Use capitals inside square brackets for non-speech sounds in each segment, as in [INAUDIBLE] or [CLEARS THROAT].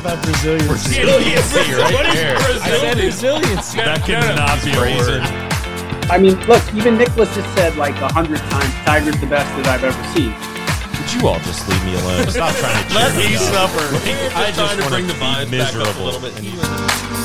about resiliency. Resiliency right there. I said resiliency. That cannot be a word. I mean, look, even Nicholas has said like a hundred times, Tiger's the best that I've ever seen. Would you all just leave me alone? Stop trying to Let cheer me me up. suffer. I just wanna bring the be vibes back up a miserable. little bit.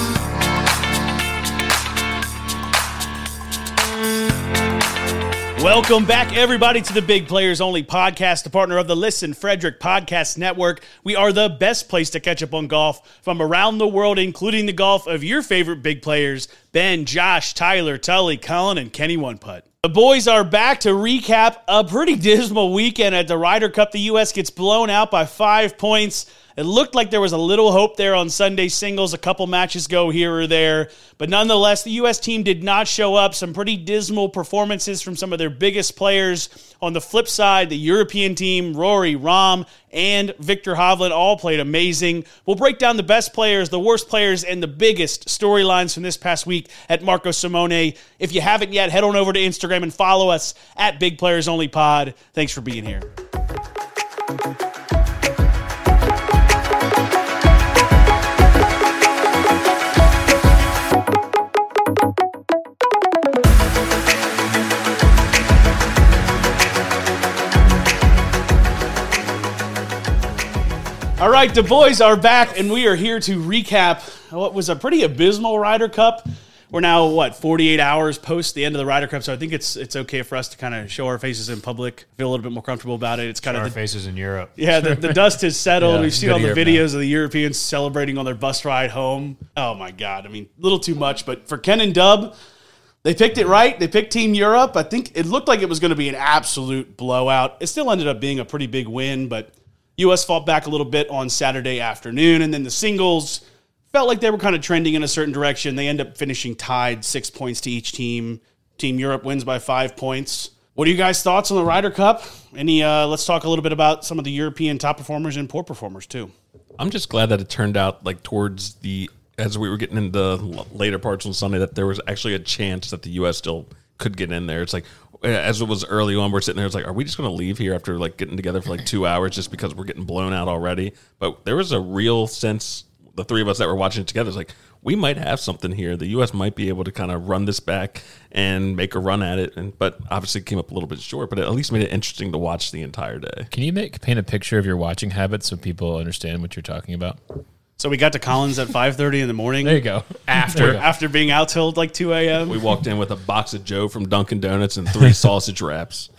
Welcome back, everybody, to the Big Players Only podcast, the partner of the Listen Frederick Podcast Network. We are the best place to catch up on golf from around the world, including the golf of your favorite big players Ben, Josh, Tyler, Tully, Colin, and Kenny One Putt. The boys are back to recap a pretty [LAUGHS] dismal weekend at the Ryder Cup. The U.S. gets blown out by five points. It looked like there was a little hope there on Sunday singles. A couple matches go here or there. But nonetheless, the U.S. team did not show up. Some pretty dismal performances from some of their biggest players. On the flip side, the European team, Rory, Rahm, and Viktor Hovland all played amazing. We'll break down the best players, the worst players, and the biggest storylines from this past week at Marco Simone. If you haven't yet, head on over to Instagram and follow us at Big Players Only Pod. Thanks for being here. Right, the boys are back, and we are here to recap what was a pretty abysmal Ryder Cup. We're now what 48 hours post the end of the Ryder Cup, so I think it's it's okay for us to kind of show our faces in public, feel a little bit more comfortable about it. It's kind of the, faces in Europe. yeah, the, the dust has settled. [LAUGHS] Yeah, We've seen all the Europe videos of the Europeans celebrating on their bus ride home. Oh my god, I mean, a little too much. But for Ken and Dub, they picked it right. They picked Team Europe. I think it looked like it was going to be an absolute blowout. It still ended up being a pretty big win, but U.S. fought back a little bit on Saturday afternoon, and then the singles felt like they were kind of trending in a certain direction. They end up finishing tied, six points to each team. Team Europe wins by five points. What are you guys' thoughts on the Ryder Cup? Any? Uh, let's talk a little bit about some of the European top performers and poor performers too. I'm just glad that it turned out like towards the as we were getting into later parts on Sunday that there was actually a chance that the U.S. still could get in there. It's like as it was early on, we're sitting there. It's like, are we just going to leave here after like getting together for like two hours just because we're getting blown out already? But there was a real sense. The three of us that were watching it together is like we might have something here. The U.S. might be able to kind of run this back and make a run at it. And but obviously came up a little bit short. But it at least made it interesting to watch the entire day. Can you make paint a picture of your watching habits so people understand what you're talking about? So we got to Collins at [LAUGHS] five thirty in the morning. There you go. After after being out till like two a.m. We walked in with a box of Joe from Dunkin' Donuts and three [LAUGHS] sausage wraps.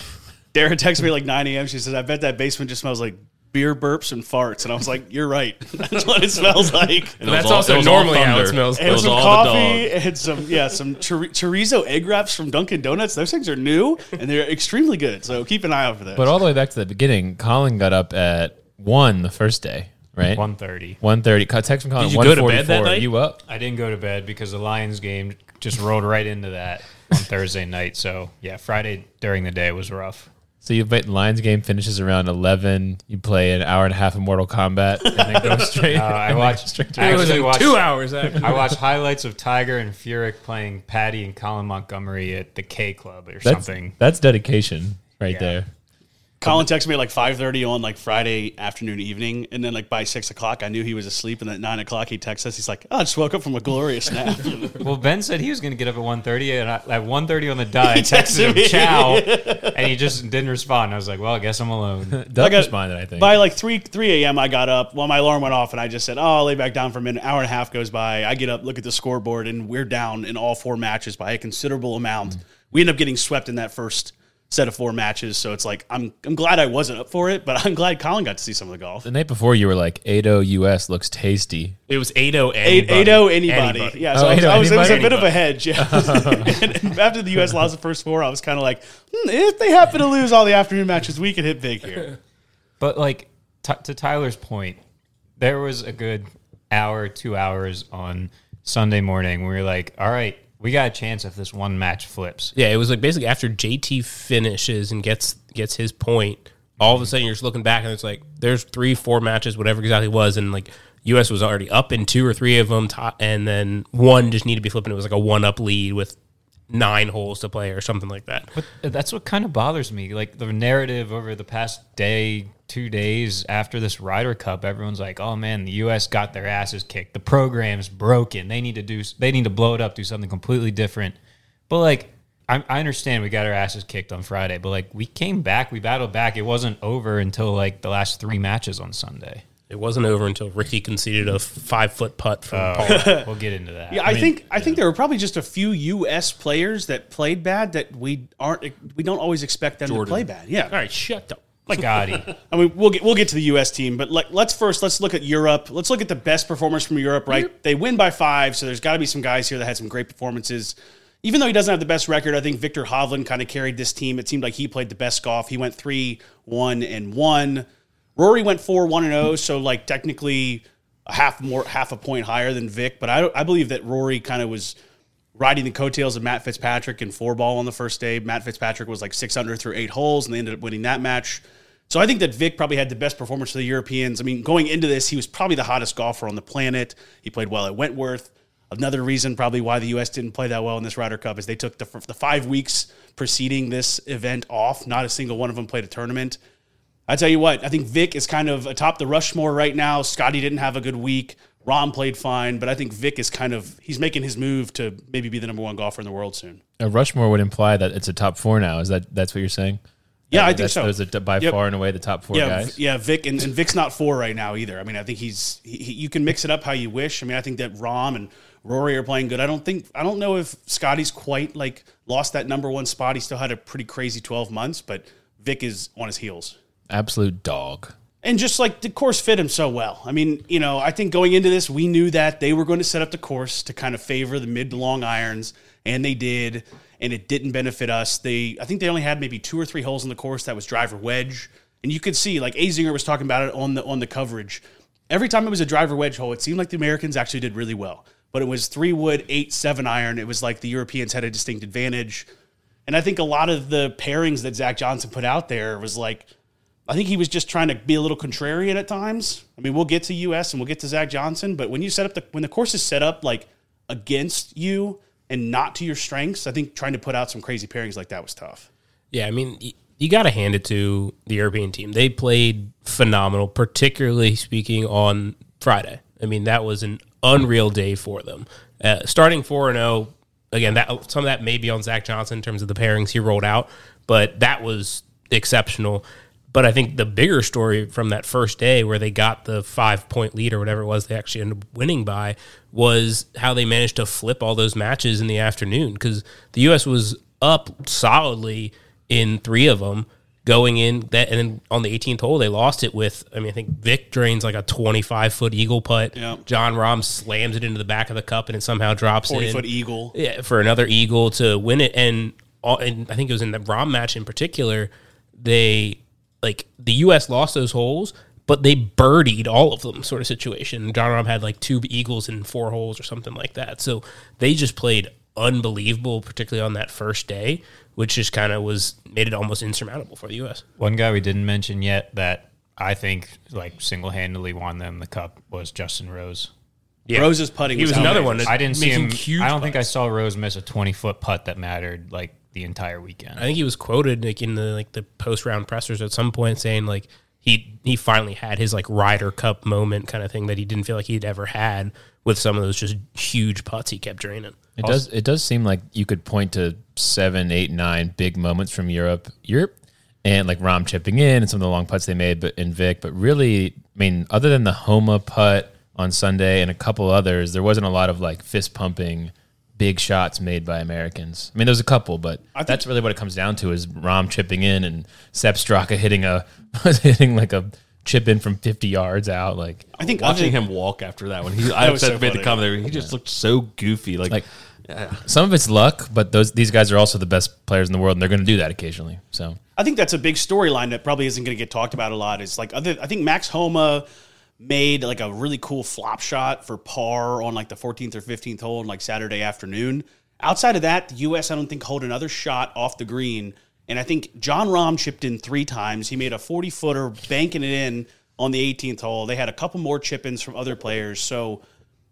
Dara texted me like 9 a.m. She says, I bet that basement just smells like beer burps and farts. And I was like, You're right. [LAUGHS] That's what it smells like. And That's was all- also it was all normally how it thunder. smells. It And was some all coffee the and some, yeah, some chori- chorizo egg wraps from Dunkin' Donuts. Those things are new and they're extremely good. So keep an eye out for that. But all the way back to the beginning, Colin got up at one the first day, right? One thirty. One thirty. Text from Colin. Did you go to bed that 1:44. night? You up? I didn't go to bed because the Lions game just rolled right into that on [LAUGHS] Thursday night. So yeah, Friday during the day was rough. So you bet Lions game finishes around eleven. You play an hour and a half of Mortal Kombat and then go [LAUGHS] straight. Uh, I and watched. straight I actually watched two hours after. I watched highlights of Tiger and Furyk playing Patty and Colin Montgomerie at the K Club or that's, something. That's dedication right Yeah. there. Colin texted me at like 5.30 on like Friday afternoon, evening. And then like by 6 o'clock, I knew he was asleep. And at 9 o'clock, he texts us. He's like, oh, I just woke up from a glorious nap. [LAUGHS] Well, Ben said he was going to get up at 1.30, and I, at 1.30 on the dot, I [LAUGHS] He texted texted me. him "ciao," [LAUGHS] and he just didn't respond. I was like, "Well, I guess I'm alone." Doug got- uh, responded, I think. By like 3 3 a.m., I got up. Well, my alarm went off, and I just said, "Oh, I'll lay back down for a minute." An Hour and a half goes by. I get up, look at the scoreboard, and we're down in all four matches by a considerable amount. Mm. We end up getting swept in that first set of four matches. So it's like I'm I'm glad I wasn't up for it, but [LAUGHS] I'm glad Colin got to see some of the golf. the night before, you were like, 8 US looks tasty. It was 8-0 anybody. 8-0 anybody. Anybody. Yeah, so Oh, I was, I was, it was a anybody? bit of a hedge. Yeah. and, [LAUGHS] and after the U.S. lost the first four, I was kind of like, hmm, if they happen to lose all the afternoon matches, we could hit big here. [LAUGHS] But like t- to Tyler's point, there was a good hour, two hours on Sunday morning we were like, "All right, we got a chance if this one match flips." Yeah, it was like basically after JT finishes and gets gets his point, all of a sudden you're just looking back and it's like there's three, four matches, whatever exactly was, and like U.S. was already up in two or three of them, and then one just needed to be flipping. It was like a one up lead with nine holes to play or something like that. But that's what kind of bothers me. Like the narrative over the past day, two days after this Ryder Cup, everyone's like, "Oh man, the U.S. got their asses kicked. The program's broken. They need to do. They need to blow it up. Do something completely different." But like, I, I understand we got our asses kicked on Friday, but like, we came back. We battled back. It wasn't over until like the last three matches on Sunday. It wasn't over until Rickie conceded a five foot putt from Oh, Paul. [LAUGHS] we'll get into that. Yeah, I, think I think there were probably just a few U.S. players that played bad that we aren't we don't always expect them to play bad. Yeah, All right, shut up. like Gotti. [LAUGHS] I mean, we'll get we'll get to the U.S. team, but like, let's first let's look at Europe. Let's look at the best performers from Europe. Right, they win by five, so there's got to be some guys here that had some great performances. Even though he doesn't have the best record, I think Viktor Hovland kind of carried this team. It seemed like he played the best golf. He went three, one, and one. Rory went four, one, and zero. So like technically a half more, half a point higher than Vic. But I I believe that Rory kind of was riding the coattails of Matt Fitzpatrick in four ball on the first day. Matt Fitzpatrick was like six under through eight holes, and they ended up winning that match. So I think that Vic probably had the best performance for the Europeans. I mean, going into this, he was probably the hottest golfer on the planet. He played well at Wentworth. Another reason probably why the U.S. didn't play that well in this Ryder Cup is they took the, the five weeks preceding this event off. Not a single one of them played a tournament. I tell you what, I think Vic is kind of atop the Rushmore right now. Scotty didn't have a good week. Rahm played fine, but I think Vic is kind of he's making his move to maybe be the number one golfer in the world soon. A Rushmore would imply that it's a top four now. Is that that's what you're saying? Yeah, I think so. Those are by Yep. far and away the top four yeah, guys. V- yeah, Vic and, and Vic's not four right now either. I mean, I think he's he, he- you can mix it up how you wish. I mean, I think that Rahm and Rory are playing good. I don't think I don't know if Scotty's quite like lost that number one spot. He still had a pretty crazy twelve months, but Vic is on his heels. Absolute dog. And just like the course fit him so well. I mean, you know, I think going into this, we knew that they were going to set up the course to kind of favor the mid to long irons, and they did. And it didn't benefit us. They, I think they only had maybe two or three holes in the course that was driver wedge, and you could see like Azinger was talking about it on the on the coverage. Every time it was a driver wedge hole, it seemed like the Americans actually did really well. But it was three wood, eight, seven iron. It was like the Europeans had a distinct advantage. And I think a lot of the pairings that Zach Johnson put out there was like, I think he was just trying to be a little contrarian at times. I mean, we'll get to US and we'll get to Zach Johnson, but when you set up the when the course is set up like against you and not to your strengths, I think trying to put out some crazy pairings like that was tough. Yeah, I mean, you got to hand it to the European team. They played phenomenal, particularly speaking on Friday. I mean, that was an unreal day for them. Uh, starting four and zero. Again, that some of that may be on Zach Johnson in terms of the pairings he rolled out, but that was exceptional. But I think the bigger story from that first day, where they got the five point lead or whatever it was, they actually ended up winning by, was how they managed to flip all those matches in the afternoon because the U.S. was up solidly in three of them going in that and then on the 18th hole they lost it with i mean i think vic drains like a 25 foot eagle putt Yeah. jon rahm slams it into the back of the cup and it somehow drops Forty in foot eagle. yeah, for another eagle to win it and all, and I think it was in the Rahm match in particular they like the US lost those holes but they birdied all of them sort of situation. Jon Rahm had like two eagles in four holes or something like that. So they just played unbelievable particularly on that first day which just kind of was made it almost insurmountable for the US One guy we didn't mention yet that I think like single handedly won them the cup was Justin Rose. yeah. Rose's putting he was another one. I didn't see him. huge I don't think I saw Rose miss a twenty foot putt that mattered like the entire weekend. I think he was quoted like in the like the post round pressers at some point saying like he he finally had his like Ryder Cup moment kind of thing that he didn't feel like he'd ever had with some of those just huge putts he kept draining. It does. It does seem like you could point to seven, eight, nine big moments from Europe, Europe, and like Rahm chipping in and some of the long putts they made, but in Vic. But really, I mean, other than the Homa putt on Sunday and a couple others, there wasn't a lot of like fist pumping big shots made by Americans. I mean, there's a couple, but think- that's really what it comes down to: is Rahm chipping in and Sepp Straka hitting a [LAUGHS] hitting like a chip in from 50 yards out, like. I think Watching other- him walk after that one, he [LAUGHS] I was said so made the comment there. He just looked so goofy, like, Like, some of it's luck, but those these guys are also the best players in the world, and they're going to do that occasionally. So I think that's a big storyline that probably isn't going to get talked about a lot. Is like other. I think Max Homa made like a really cool flop shot for par on like the 14th or 15th hole on like Saturday afternoon. Outside of that, the U.S. I don't think hold another shot off the green. And I think Jon Rahm chipped in three times. He made a 40 footer, banking it in on the 18th hole. They had a couple more chip ins from other players. So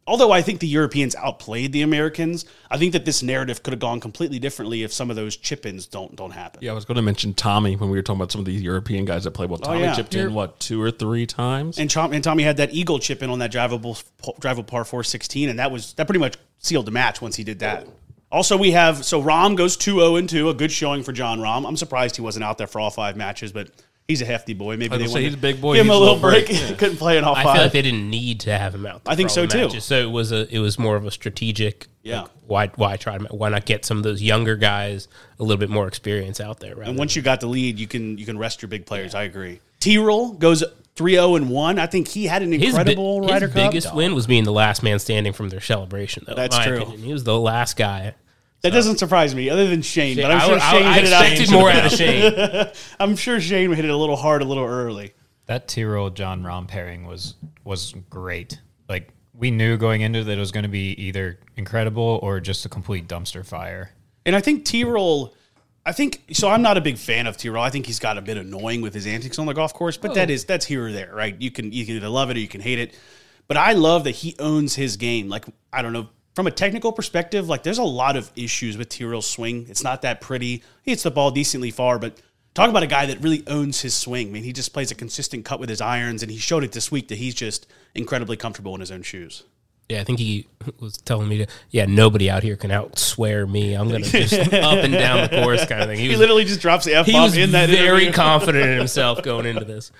although I think the Europeans outplayed the Americans, I think that this narrative could have gone completely differently if some of those chip-ins don't don't happen. Yeah, I was going to mention Tommy when we were talking about some of these European guys that played well. Oh, Tommy yeah. chipped in what two or three times. And, Tom, and Tommy had that eagle chip in on that drivable drivable par 416, and that was that pretty much sealed the match once he did that. Also, we have so Rahm goes 2 0 and 2, a good showing for Jon Rahm. I'm surprised he wasn't out there for all five matches, but he's a hefty boy. Maybe they gonna say, he's a big boy, Give him he's a a little little break. break, [LAUGHS] yeah. Couldn't play in all I five. feel like they didn't need to have him out. There I think so, all too. matches. So it was a it was more of a strategic. Yeah. like, why why try to why not get some of those younger guys a little bit more experience out there? rather and once you got the lead, you can you can rest your big players. I agree. T roll goes 3 0 and 1. I think he had an His, bi- incredible his Ryder Cup. biggest win was being the last man standing from their celebration, though. That's in my true. Opinion. He was the last guy. That doesn't surprise me, other than Shane. But I'm sure I, Shane I hit it out. more out of Shane. [LAUGHS] I'm sure Shane hit it a little hard, a little early. That Tyrrell Jon Rahm pairing was was great. Like we knew going into that it was going to be either incredible or just a complete dumpster fire. And I think T roll, I think so. I'm not a big fan of T roll. I think he's got a bit annoying with his antics on the golf course, but that oh. is that's here or there, right? You can you can either love it or you can hate it. But I love that he owns his game. Like I don't know from a technical perspective, like there's a lot of issues with T roll's swing. It's not that pretty. He hits the ball decently far, but talk about a guy that really owns his swing. I mean, he just plays a consistent cut with his irons, and he showed it this week that he's just incredibly comfortable in his own shoes. Yeah, I think he was telling me to. Yeah, nobody out here can outswear me. I'm gonna just [LAUGHS] up and down the course kind of thing. He He literally just drops the f he bomb was in that very [LAUGHS] confident in himself going into this.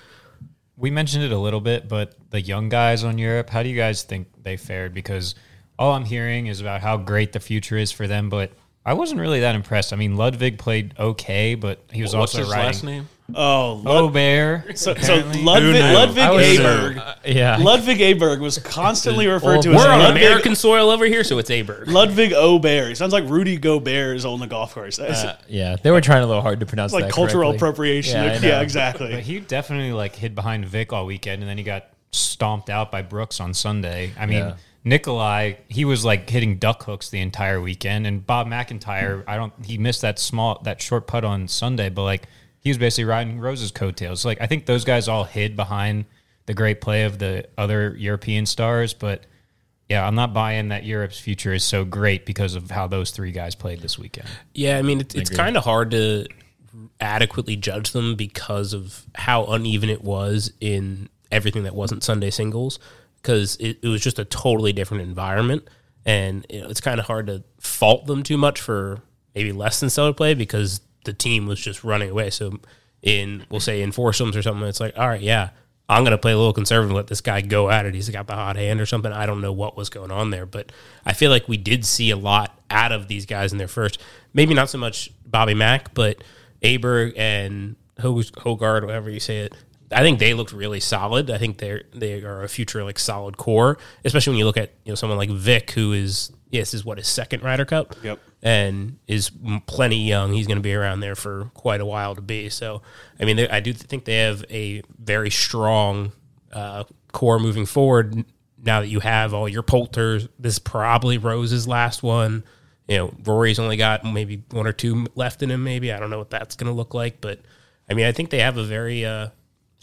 We mentioned it a little bit, but the young guys on Europe, how do you guys think they fared? Because all I'm hearing is about how great the future is for them, but I wasn't really that impressed. I mean, Ludwig played okay, but he was What's also his riding. last name? Oh, Lud- Oh, Bear. so, so. Ludwig. Ludwig Aberg. uh, yeah. Ludwig Aberg was constantly referred to as We're on Ludwig, American soil over here, so it's Aberg. Ludwig Obear. He sounds like Rudy Gobert is on the golf course. Uh, yeah, they were trying a little hard to pronounce it's like that cultural correctly. appropriation. Yeah, [LAUGHS] Yeah, know. But exactly. he definitely like hid behind Vic all weekend, and then he got stomped out by Brooks on Sunday. I mean, Yeah. Nicolai, he was like hitting duck hooks the entire weekend, and Bob MacIntyre, I don't, he missed that small, that short putt on Sunday, but like he was basically riding Rose's coattails. Like I think those guys all hid behind the great play of the other European stars, but. Yeah, I'm not buying that Europe's future is so great because of how those three guys played this weekend. Yeah, I mean, it's, it's kind of hard to adequately judge them because of how uneven it was in everything that wasn't Sunday singles, because it, it was just a totally different environment, and you know, it's kind of hard to fault them too much for maybe less than stellar play because the team was just running away. So in we'll say in foursomes or something, it's like, all right, yeah. I'm going to play a little conservative and let this guy go at it. He's got the hot hand or something. I don't know what was going on there, but I feel like we did see a lot out of these guys in their first. Maybe not so much Bobby Mack, but Aberg and Ho- Hogard, whatever you say it. I think they looked really solid. I think they're they are a future like solid core, especially when you look at you know someone like Vic, who is yes is what his second Ryder Cup, Yep. and is plenty young. He's going to be around there for quite a while to be. So, I mean, they, I do think they have a very strong uh, core moving forward. Now that you have all your Poulters, this is probably Rose's last one. You know, Rory's only got maybe one or two left in him. Maybe I don't know what that's going to look like, but I mean, I think they have a very uh,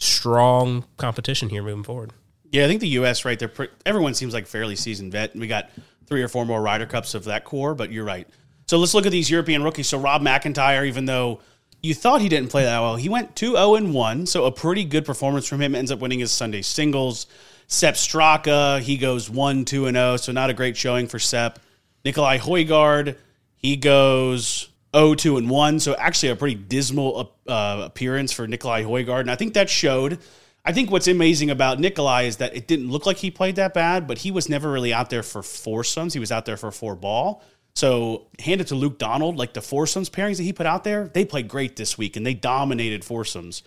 strong competition here moving forward. Yeah, I think the U.S. right there. Everyone seems like fairly seasoned vet. We got three or four more Ryder Cups of that core, but you're right. So let's look at these European rookies. So Rob MacIntyre, even though you thought he didn't play that well, he went 2 0 and 1. So a pretty good performance from him. Ends up winning his Sunday singles. Sepp Straka, he goes 1 2 and 0. So not a great showing for Sepp. Nicolai Højgaard, he goes 0 2 and 1. So actually a pretty dismal uh, appearance for Nicolai Højgaard. And I think that showed. I think what's amazing about Nicolai is that it didn't look like he played that bad, but he was never really out there for foursomes. He was out there for four ball. So hand it to Luke Donald, like the foursomes pairings that he put out there, they played great this week and they dominated foursomes.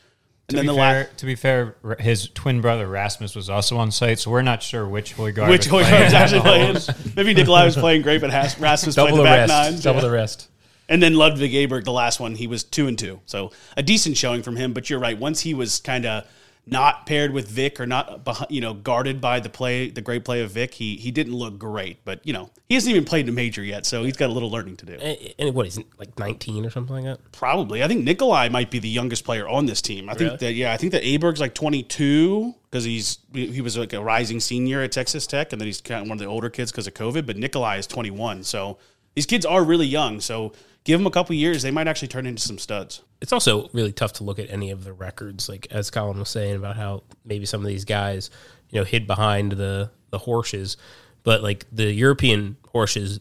And To then the fair, last to be fair, his twin brother Rasmus was also on site, so we're not sure which Højgaard which was Højgaard playing. was actually playing. Maybe Nicolai was playing great, but Has- Rasmus Double played the the back rest. nines. Double Yeah. the rest. And then Ludwig Aberg, the last one, he was two and two. So a decent showing from him. But you're right. Once he was kind of not paired with Vic or not you know guarded by the play the great play of Vic, he he didn't look great. But you know he hasn't even played in a major yet, so he's got a little learning to do. And, and what is like 19 or something like that? Probably, I think Nicolai might be the youngest player on this team. I think that yeah, I think that Aberg's like 22 because he's he was like a rising senior at Texas Tech, and then he's kind of one of the older kids because of COVID. But Nicolai is 21, so these kids are really young. So give them a couple years, they might actually turn into some studs. It's also really tough to look at any of the records, like as Colin was saying about how maybe some of these guys, you know, hid behind the the horses, but like the European horses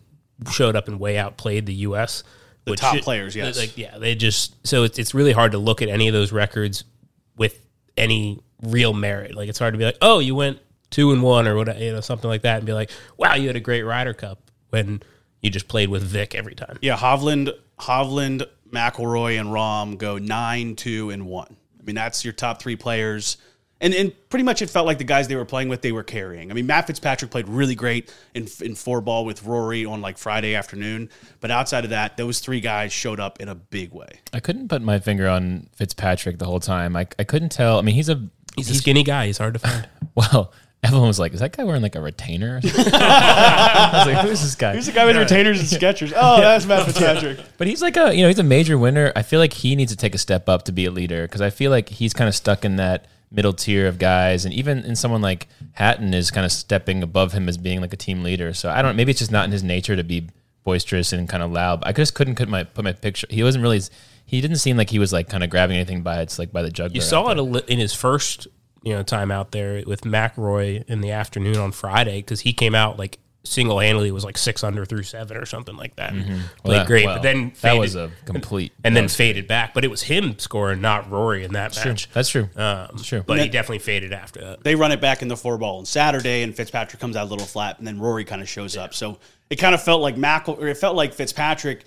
showed up and way outplayed the U.S. The top players, yes. like yeah, they just so it's it's really hard to look at any of those records with any real merit. Like it's hard to be like, oh, you went two and one or what, you know, something like that, and be like, wow, you had a great Ryder Cup when you just played with Vic every time. Yeah, Hovland, Hovland, McIlroy, and Rahm go nine, two, and one. I mean, that's your top three players. And, and pretty much it felt like the guys they were playing with, they were carrying. I mean, Matt Fitzpatrick played really great in, in four ball with Rory on like Friday afternoon. But outside of that, those three guys showed up in a big way. I couldn't put my finger on Fitzpatrick the whole time. I, I couldn't tell. I mean, he's a He's a skinny guy. He's hard to find. [LAUGHS] well. Everyone was like, "Is that guy wearing like a retainer?" or something?" [LAUGHS] I was like, "Who's this guy?" Who's the guy with retainers and Skechers? Oh, that's Matt [LAUGHS] Fitzpatrick. But he's like a you know he's a major winner. I feel like he needs to take a step up to be a leader because I feel like he's kind of stuck in that middle tier of guys, and even in someone like Hatton is kind of stepping above him as being like a team leader. So I don't. Maybe it's just not in his nature to be boisterous and kind of loud. I just couldn't put my put my picture. He wasn't really. He didn't seem like he was like kind of grabbing anything by its like by the jugular. You saw it a li- in his first, you know, time out there with McRoy in the afternoon on Friday because he came out like single handedly was like six under through seven or something like that. Played Well, that- great, well, but then that faded, was a complete. [LAUGHS] and that then was- faded back. But it was him scoring, not Rory in that True. match. That's true. Um, That's true. But he definitely faded after that. they run it back in the four ball on Saturday, and Fitzpatrick comes out a little flat, and then Rory kind of shows up. So it kind of felt like Mac, or it felt like Fitzpatrick.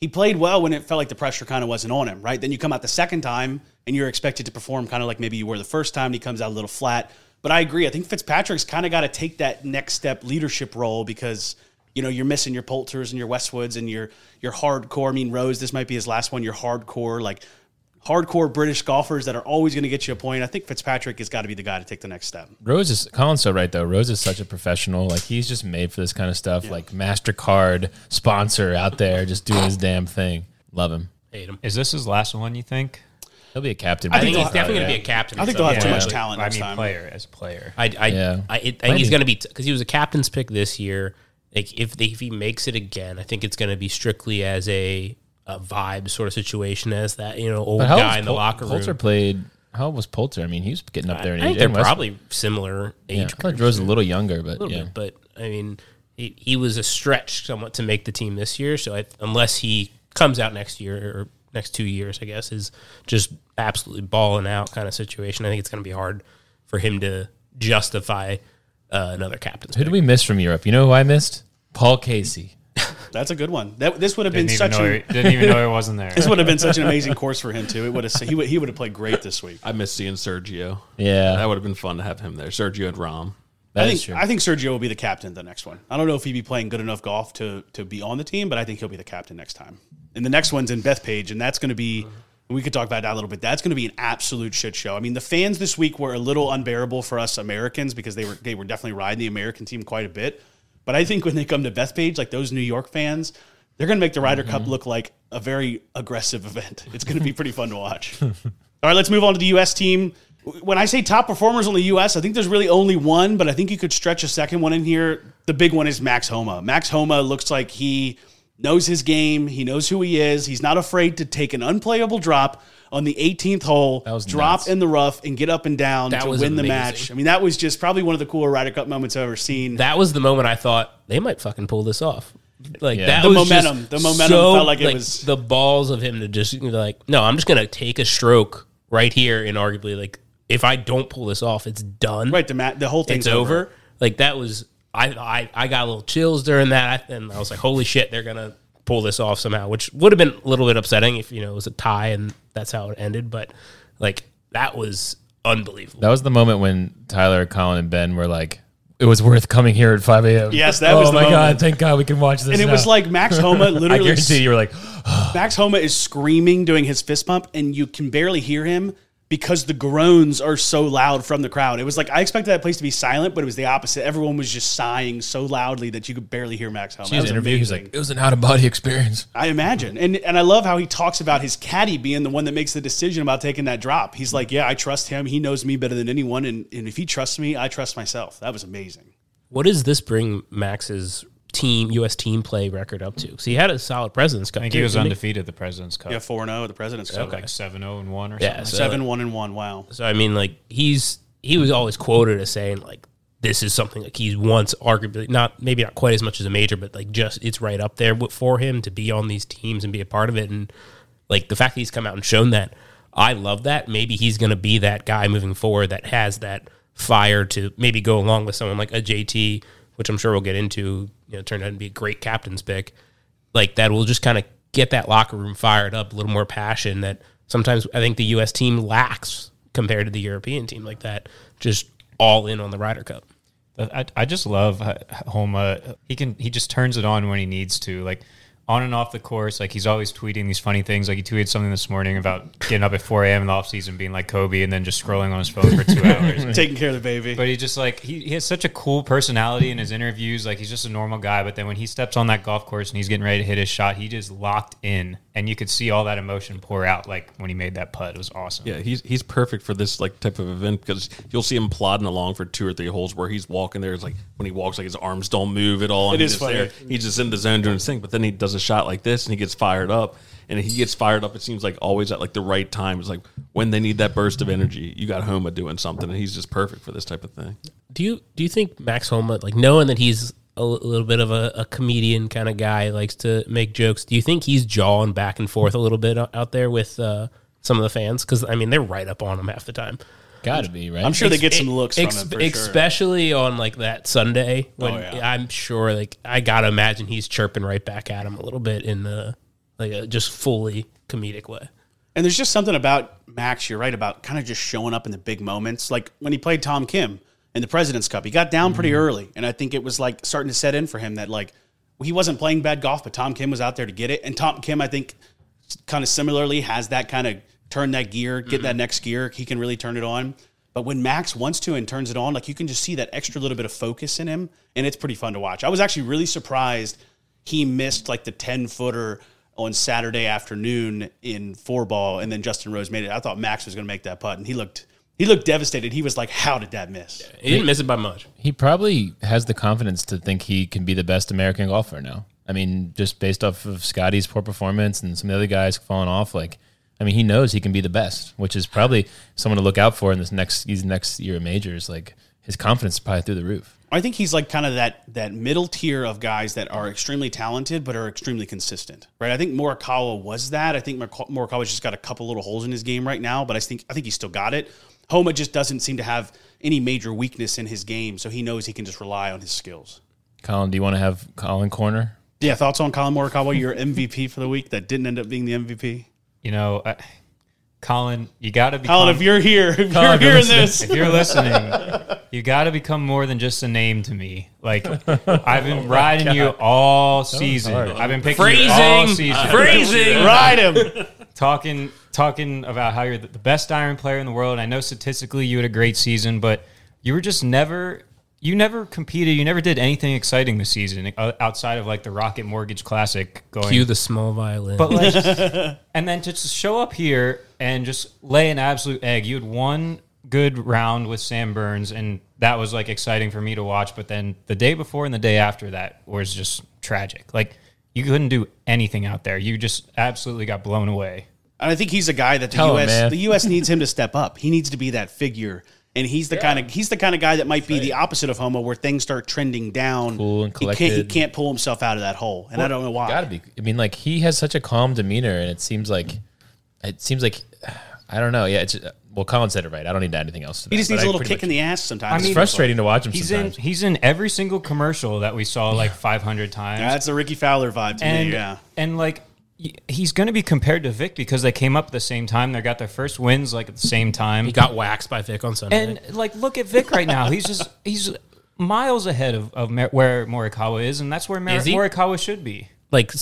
He played well when it felt like the pressure kind of wasn't on him, right? Then you come out the second time, and you're expected to perform kind of like maybe you were the first time. And he comes out a little flat, but I agree. I think Fitzpatrick's kind of got to take that next step leadership role because you know you're missing your Poulters and your Westwoods and your your hardcore. I mean, Rose, this might be his last one. Your hardcore like hardcore British golfers that are always going to get you a point. I think Fitzpatrick has got to be the guy to take the next step. Rose is Colin's so right though. Rose is such a professional. Like he's just made for this kind of stuff. Like Mastercard sponsor out there, just doing his damn thing. Love him. Hate him. Is this his last one? You think? He'll be a captain. I think he's definitely going to be a captain. I think they'll have too much talent I mean, time. player as player. I, I, Yeah. I, I think he's going to be because he was a captain's pick this year. Like if they, if he makes it again, I think it's going to be strictly as a, a vibe sort of situation, as that you know old guy in the Pol- locker room. Poulter played. How old was Poulter? I mean, he was getting up there in I think they're West- probably similar age. Rose was a little younger, but a little yeah. bit, but I mean, he, he was a stretch somewhat to make the team this year. So I, unless he comes out next year or next two years, I guess is just absolutely balling out kind of situation. I think it's going to be hard for him to justify uh, another captain. Who pick. do we miss from Europe? You know who I missed? Paul Casey. That's a good one. That, this would have been Didn't even, such know a he, didn't even know he wasn't there. [LAUGHS] this would have been such an amazing course for him too. It would have he would he would have played great this week. I miss seeing Sergio. Yeah, That would have been fun to have him there. Sergio and Rahm. that I is think true. I think Sergio will be the captain the next one. I don't know if he'd be playing good enough golf to to be on the team, but I think he'll be the captain next time. And the next one's in Bethpage, and that's going to be. We could talk about that a little bit. That's going to be an absolute shit show. I mean, the fans this week were a little unbearable for us Americans because they were they were definitely riding the American team quite a bit. But I think when they come to Bethpage, like those New York fans, they're going to make the Ryder Cup mm-hmm. look like a very aggressive event. It's going to be pretty fun to watch. [LAUGHS] All right, let's move on to the U.S. team. When I say top performers on the U.S., I think there's really only one, but I think you could stretch a second one in here. The big one is Max Homa. Max Homa looks like he knows his game. He knows who he is. He's not afraid to take an unplayable drop on the 18th hole, was drop nuts. in the rough, and get up and down That to was win the match. I mean, that was just probably one of the cooler Ryder Cup moments I've ever seen. that was the moment I thought they might fucking pull this off. Like Yeah. that The was just momentum- the momentum felt like it was- the balls of him to just you like no, I'm just gonna take a stroke right here and arguably like if I don't pull this off, it's done. right, the, ma- the whole thing's it's over. Like that was I, I I got a little chills during that, and I was like, holy shit, they're gonna pull this off somehow, which would have been a little bit upsetting if you know it was a tie and that's how it ended. But like that was unbelievable. that was the moment when Tyler, Colin, and Ben were like, "It was worth coming here at 5 a.m." Yes, that oh was the my god! Thank God we can watch this. And it now. was like Max [LAUGHS] Homa literally. I literally guarantee you were like, Max Homa is screaming, doing his fist pump, and you can barely hear him. Because the groans are so loud from the crowd. It was like I expected that place to be silent, but it was the opposite. Everyone was just sighing so loudly that you could barely hear Max Homa. That His was interview, he's amazing. like, it was an out of body experience. I imagine. And and I love how he talks about his caddy being the one that makes the decision about taking that drop. He's like, Yeah, I trust him. He knows me better than anyone. And, and if he trusts me, I trust myself. That was amazing. What does this bring Max's team U.S. team play record up to? So he had a solid Presidents Cup. I think he was didn't undefeated the President's Cup. Yeah, 4 0 at the President's Cup. Like 7 0 and one or yeah, something. seven one and 1. Wow. So I mean, like he's he was always quoted as saying like this is something like he's once arguably not maybe not quite as much as a major, but like just it's right up there for him to be on these teams and be a part of it. And like the fact that he's come out and shown that, I love that. Maybe he's going to be that guy moving forward that has that fire to maybe go along with someone like a JT, which I'm sure we'll get into. You know, turned out to be a great captain's pick. Like that will just kind of get that locker room fired up, a little more passion that sometimes I think the U.S. team lacks compared to the European team like that. Just all in on the Ryder Cup. I, I just love Homa. He can he just turns it on when he needs to. Like on and off the course, like he's always tweeting these funny things. Like he tweeted something this morning about getting up at 4 a.m. in the offseason, being like Kobe, and then just scrolling on his phone for two [LAUGHS] hours. Taking care of the baby. But he just like he, he has such a cool personality in his interviews. Like he's just a normal guy. But then when he steps on that golf course and he's getting ready to hit his shot, he just locked in, and you could see all that emotion pour out. Like when he made that putt, it was awesome. Yeah, he's he's perfect for this like type of event because you'll see him plodding along for two or three holes where he's walking there. It's like when he walks, like his arms don't move at all. And It he's is just funny. there. He's just in the zone doing his thing. But then he does a shot like this and he gets fired up. And he gets fired up. It seems like always at like the right time. It's like when they need that burst of energy, you got Homa doing something, and he's just perfect for this type of thing. Do you do you think Max Homa, like knowing that he's a little bit of a, a comedian kind of guy, likes to make jokes? Do you think he's jawing back and forth a little bit out there with uh, some of the fans? Because I mean, they're right up on him half the time. Got to be, right? I'm sure they get some Ex- looks from him for sure. especially on like that Sunday when Oh, yeah. I'm sure like I gotta imagine he's chirping right back at him a little bit in the like a just fully comedic way. And there's just something about Max, you're right, about kind of just showing up in the big moments. Like when he played Tom Kim in the President's Cup, he got down pretty mm-hmm. early. And I think it was like starting to set in for him that like he wasn't playing bad golf, but Tom Kim was out there to get it. And Tom Kim, I think, kind of similarly has that kind of turn that gear, get that mm-hmm. next gear. He can really turn it on. But when Max wants to and turns it on, like you can just see that extra little bit of focus in him. And it's pretty fun to watch. I was actually really surprised he missed like the 10 footer on Saturday afternoon in four ball, and then Justin Rose made it. I thought Max was going to make that putt, and he looked he looked devastated. He was like, "How did that miss?" He didn't miss it by much. he probably has the confidence to think he can be the best American golfer now. I mean, just based off of Scotty's poor performance and some of the other guys falling off, like, I mean, he knows he can be the best, which is probably someone to look out for in this next these next year of majors. Like, his confidence is probably through the roof. I think he's like kind of that that middle tier of guys that are extremely talented but are extremely consistent, right? I think Morikawa was that. I think Morika- Morikawa's just got a couple little holes in his game right now, but I think I think he's still got it. Homa just doesn't seem to have any major weakness in his game, so he knows he can just rely on his skills. Colin, do you want to have Colin corner? Yeah, thoughts on Collin Morikawa, your MVP [LAUGHS] for the week that didn't end up being the MVP? You know, I, Colin, you got to be Colin, if you're here, if Colin, you're if you're hearing listening. this, if you're listening, you got to become more than just a name to me. Like I've been [LAUGHS] oh riding you all season. I've been picking you all Phrasing, season. phrasing. ride him. Talking talking about how you're the best iron player in the world. I know statistically you had a great season, but you were just never you never competed. You never did anything exciting this season uh, outside of like the Rocket Mortgage Classic going. Cue the small violin. But like, [LAUGHS] and then to just show up here and just lay an absolute egg. You had one good round with Sam Burns, and that was like exciting for me to watch. But then the day before and the day after that was just tragic. Like you couldn't do anything out there. You just absolutely got blown away. And I think he's a guy that the Tell U.S. man. the U.S. needs him to step up. He needs to be that figure, and he's the kind of he's the kind of guy that might be the opposite of Homa, where things start trending down. Cool and he can't he can't pull himself out of that hole, and I don't know why. Got to be. I mean, like he has such a calm demeanor, and it seems like it seems like I don't know. Yeah, it's uh, well, Colin said it right. I don't need to add anything else. To He that, just needs a little kick much- in the ass sometimes. It's frustrating to watch him He's sometimes. in he's in every single commercial that we saw like 500 times. That's the Rickie Fowler vibe to and me. Yeah, and like he's going to be compared to Vic because they came up at the same time. They got their first wins like at the same time. he got waxed by Vic on Sunday. and like look at Vic right now. He's just [LAUGHS] he's miles ahead of, of Mer- where Morikawa is, and that's where Mer- Is? Morikawa should be. like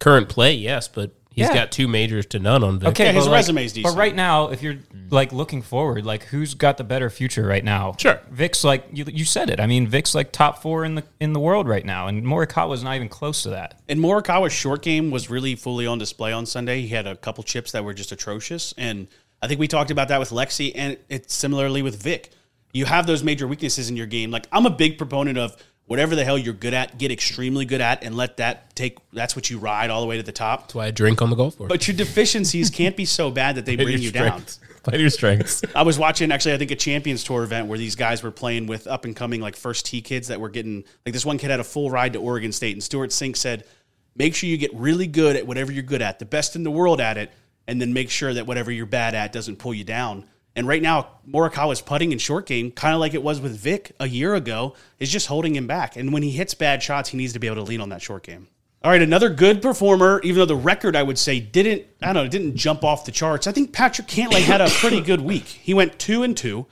current play, yes, but He's Yeah. got two majors to none on Vic. Okay, Yeah, his but like- resume's decent. But right now, if you're like looking forward, like who's got the better future right now? Sure. Vic's like you, you said it. I mean, Vic's like top four in the in the world right now, and Morikawa's not even close to that. And Morikawa's short game was really fully on display on Sunday. He had a couple chips that were just atrocious, and I think we talked about that with Lexi, and it's similarly with Vic. You have those major weaknesses in your game. Like I'm a big proponent of whatever the hell you're good at, get extremely good at, and let that take. That's what you ride all the way to the top. That's why I drink on the golf course. But your deficiencies can't be so bad that they [LAUGHS] bring you down. Play your strengths. I was watching actually, I think a Champions Tour event where these guys were playing with up and coming like first tee kids that were getting like this one kid had a full ride to Oregon State, and Stewart Cink said, "Make sure you get really good at whatever you're good at, the best in the world at it, and then make sure that whatever you're bad at doesn't pull you down." And right now, Morikawa's putting and short game, kind of like it was with Vic a year ago, is just holding him back. And when he hits bad shots, he needs to be able to lean on that short game. All right, another good performer, even though the record I would say didn't, I don't know, didn't jump off the charts. I think Patrick Cantlay had a pretty good week. He went two and two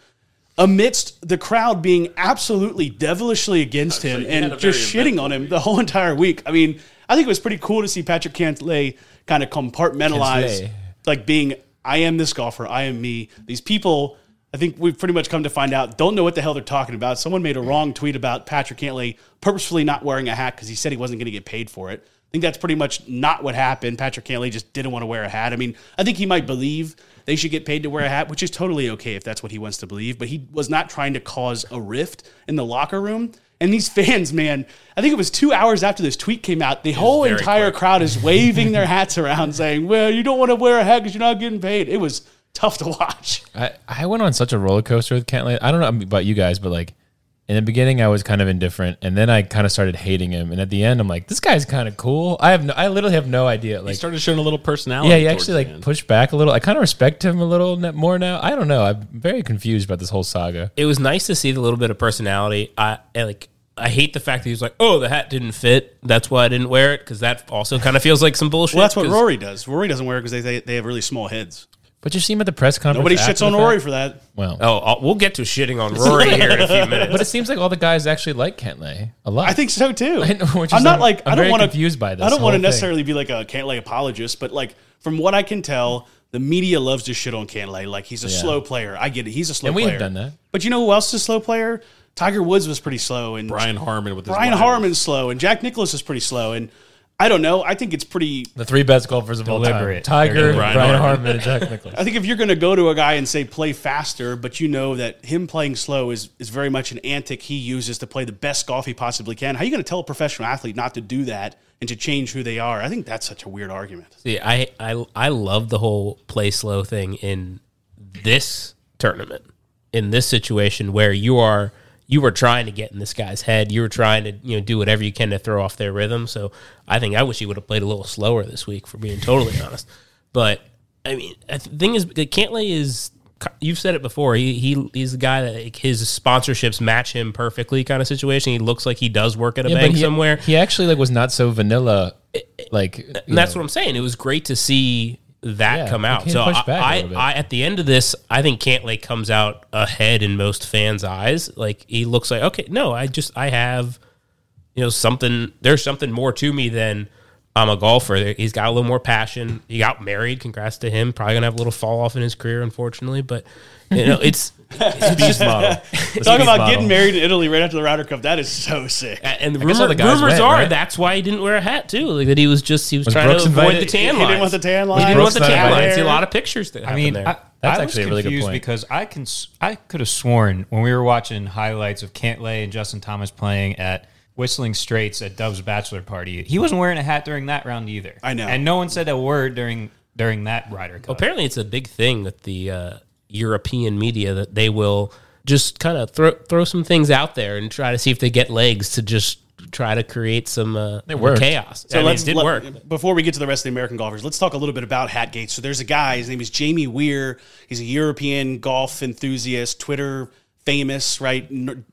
amidst the crowd being absolutely devilishly against him and just shitting on him the whole entire week. I mean, I think it was pretty cool to see Patrick Cantlay kind of compartmentalize, Cantlay. like being, I am this golfer, I am me. These people, I think we've pretty much come to find out, don't know what the hell they're talking about. Someone made a wrong tweet about Patrick Cantlay purposefully not wearing a hat because he said he wasn't going to get paid for it. I think that's pretty much not what happened. Patrick Cantlay just didn't want to wear a hat. I mean, I think he might believe they should get paid to wear a hat, which is totally okay if that's what he wants to believe. But he was not trying to cause a rift in the locker room. And these fans, man, I think it was two hours after this tweet came out, the whole entire quick. crowd is waving their [LAUGHS] hats around, saying, "Well, you don't want to wear a hat because you're not getting paid." It was tough to watch. I, I went on such a roller coaster with Cantlay. I don't know about you guys, but like in the beginning, I was kind of indifferent, and then I kind of started hating him. And at the end, I'm like, this guy's kind of cool. I have no, I literally have no idea. He Like, started showing a little personality. yeah, he actually like end. pushed back a little. I kind of respect him a little more now. I don't know. I'm very confused about this whole saga. it was nice to see the little bit of personality. I I, like. I hate the fact that he's like, "Oh, the hat didn't fit. That's why I didn't wear it." Because that also kind of feels like some bullshit. Well, that's what Rory does. Rory doesn't wear it because they, they they have really small heads. But you see him at the press conference. Nobody after shits the on fact? Rory for that. Well, Oh, I'll- we'll get to shitting on Rory here in a few minutes. [LAUGHS] but it seems like all the guys actually like Cantlay a lot. I think so too. [LAUGHS] I know, which I'm is- not I'm- like I'm I don't very want to confused by this I don't want to thing. necessarily be like a Cantlay apologist, but like from what I can tell, the media loves to shit on Cantlay. Like he's a slow player. I get it. He's a slow player. And we player. have done that. But you know who else is a slow player? Tiger Woods was pretty slow, and Brian Harman with his Brian wide- Harman's slow, and Jack Nicklaus is pretty slow, and I don't know. I think it's pretty. the three best golfers of all time: Tiger, Brian Brian, Harman. Harman, and Jack Nicklaus. I think if you're going to go to a guy and say play faster, but you know that him playing slow is is very much an antic he uses to play the best golf he possibly can. How are you going to tell a professional athlete not to do that and to change who they are? I think that's such a weird argument. See, I, I I love the whole play slow thing in this tournament, in this situation where you are you were trying to get in this guy's head. You were trying to you know do whatever you can to throw off their rhythm. So I think I wish he would have played a little slower this week, for being totally honest. But I mean, uh, the thing is, Cantlay is. You've said it before. He, he he's the guy that like, his sponsorships match him perfectly, kind of situation. He looks like he does work at a Yeah, bank he, somewhere. He actually like was not so vanilla. Like, And that's know. what I'm saying. It was great to see that Yeah, come out. So I, I. I, at the end of this, I think Cantlay comes out ahead in most fans' eyes. Like he looks like, okay, no, I just I have, you know, something. There's something more to me than I'm a golfer. He's got a little more passion. He got married. Congrats to him. Probably gonna have a little fall off in his career, unfortunately. But you know, [LAUGHS] it's it's just model. [LAUGHS] Talk about getting married in Italy right after the Ryder Cup. That is so sick. and the guess all rumor, the guys rumors went, are right? that's why he didn't wear a hat too. Like that he was just he was, Was trying Brooks to avoid invited? the tan line. He lines. didn't want the tan He line. didn't want the tan lines. invited. See a lot of pictures that I happen mean, there. I, That's I actually a was really good point. because I can s- I could have sworn when we were watching highlights of Cantlay and Justin Thomas playing at Whistling Straits at Dove's bachelor party, he wasn't wearing a hat during that round either. I know. and no one said a word during during that Ryder Cup. Apparently, it's a big thing that the uh, European media that they will just kind of throw throw some things out there and try to see if they get legs to just try to create some uh, chaos. So I mean, let's it did let- work. Before we get to the rest of the American golfers, let's talk a little bit about Hatgate. So there's a guy. His name is Jamie Weir. He's a European golf enthusiast, Twitter famous, right?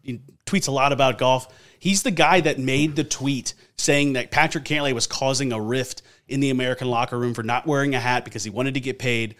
He tweets a lot about golf. He's the guy that made the tweet saying that Patrick Cantlay was causing a rift in the American locker room for not wearing a hat because he wanted to get paid.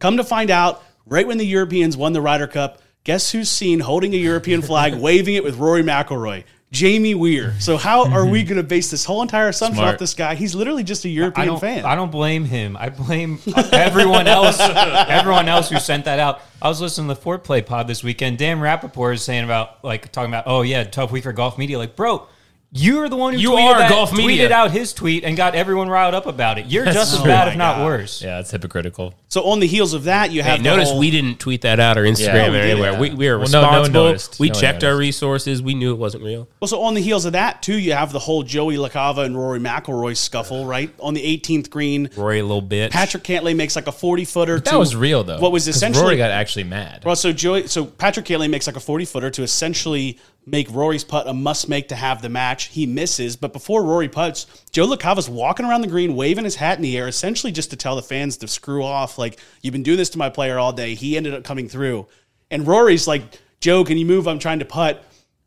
Come to find out, right when the Europeans won the Ryder Cup, guess who's seen holding a European flag, [LAUGHS] waving it with Rory McIlroy? Jamie Weir. So how are we [LAUGHS] going to base this whole entire assumption Smart. off this guy? He's literally just a European don't. fan. I don't blame him. I blame everyone else. [LAUGHS] everyone else who sent that out. I was listening to the Fore Play Pod this weekend. Dan Rapaport is saying about like talking about, oh yeah, tough week for golf media. Like, bro, you're the one who You tweeted are that- golf media. tweeted out his tweet and got everyone riled up about it. You're just as true. bad, Oh if my not God. worse. Yeah, it's hypocritical. So on the heels of that, you Hey, have the notice whole- we didn't tweet that out or Instagram Yeah, or did, anywhere. yeah. We, we were Well, no- no one responsible. noticed. we No one checked our noticed. resources. We knew it wasn't real. Well, so on the heels of that too, you have the whole Joey LaCava and Rory McIlroy scuffle, right? On the 18th green, Rory, a little bit. Patrick Cantlay makes like a 40 footer. That was real though. What was 'cause essentially Rory got actually mad. Well, so Joey, so Patrick Cantlay makes like a 40 footer to essentially make Rory's putt a must make to have the match. He misses, but before Rory putts, Joe LaCava's walking around the green, waving his hat in the air, essentially just to tell the fans to screw off. Like, you've been doing this to my player all day. He ended up coming through. And Rory's like, Joe, can you move? I'm trying to putt.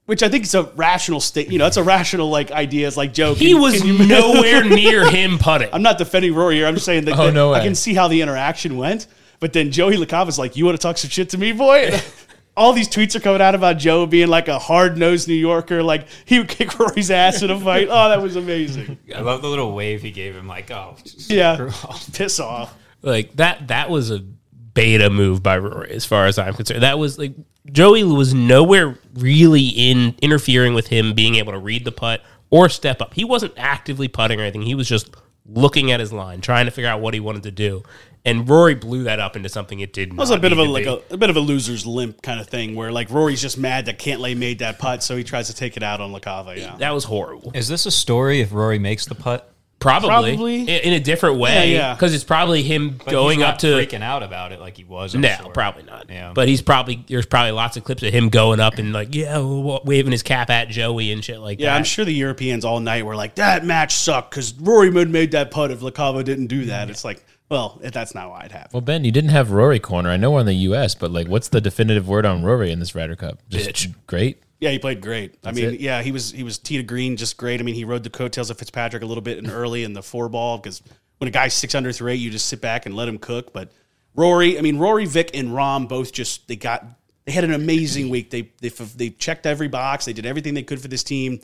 Which I think is a rational state. You know, it's a rational like idea. It's like Joe. he can- was can nowhere [LAUGHS] near him putting. I'm not defending Rory here. I'm just saying that, [LAUGHS] Oh, that no I can see how the interaction went. But then Joey LaCava's like, "You want to talk some shit to me, boy?" [LAUGHS] All these tweets are coming out about Joe being like a hard nosed New Yorker, like he would kick [LAUGHS] Rory's ass in a fight. Oh, that was amazing. I love the little wave he gave him. Like, oh, just Yeah, off. piss off. Like that that was a beta move by Rory as far as I'm concerned. That was like Joey was nowhere really in interfering with him being able to read the putt or step up. He wasn't actively putting or anything. He was just looking at his line, trying to figure out what he wanted to do. And Rory blew that up into something it did It was a bit of a like a, a bit of a loser's limp kind of thing, where like Rory's just mad that Cantlay made that putt, so he tries to take it out on LaCava. Yeah, that was horrible. Is this a story if Rory makes the putt? Probably, Probably. in, in a different way. Yeah, yeah. Because it's probably him But going he's up to freaking out about it like he was. I'm No, sure. probably not. Yeah. But he's probably there's probably lots of clips of him going up and like yeah, waving his cap at Joey and shit like yeah. that. I'm sure the Europeans all night were like, "That match sucked because Rory made made that putt. If LaCava didn't do that, it's like, well, that's not why it happened." Well, Ben, you didn't have Rory corner. I know we're in the U.S., but like, what's the definitive word on Rory in this Ryder Cup? Just Bitch. great. Yeah, he played great. I mean, it? yeah, he was he was tee to green, just great. I mean, he rode the coattails of Fitzpatrick a little bit in early in the four ball because when a guy's six under through eight, you just sit back and let him cook. But Rory, I mean, Rory, Vic, and Rahm both just they got they had an amazing week. They they they checked every box. They did everything they could for this team.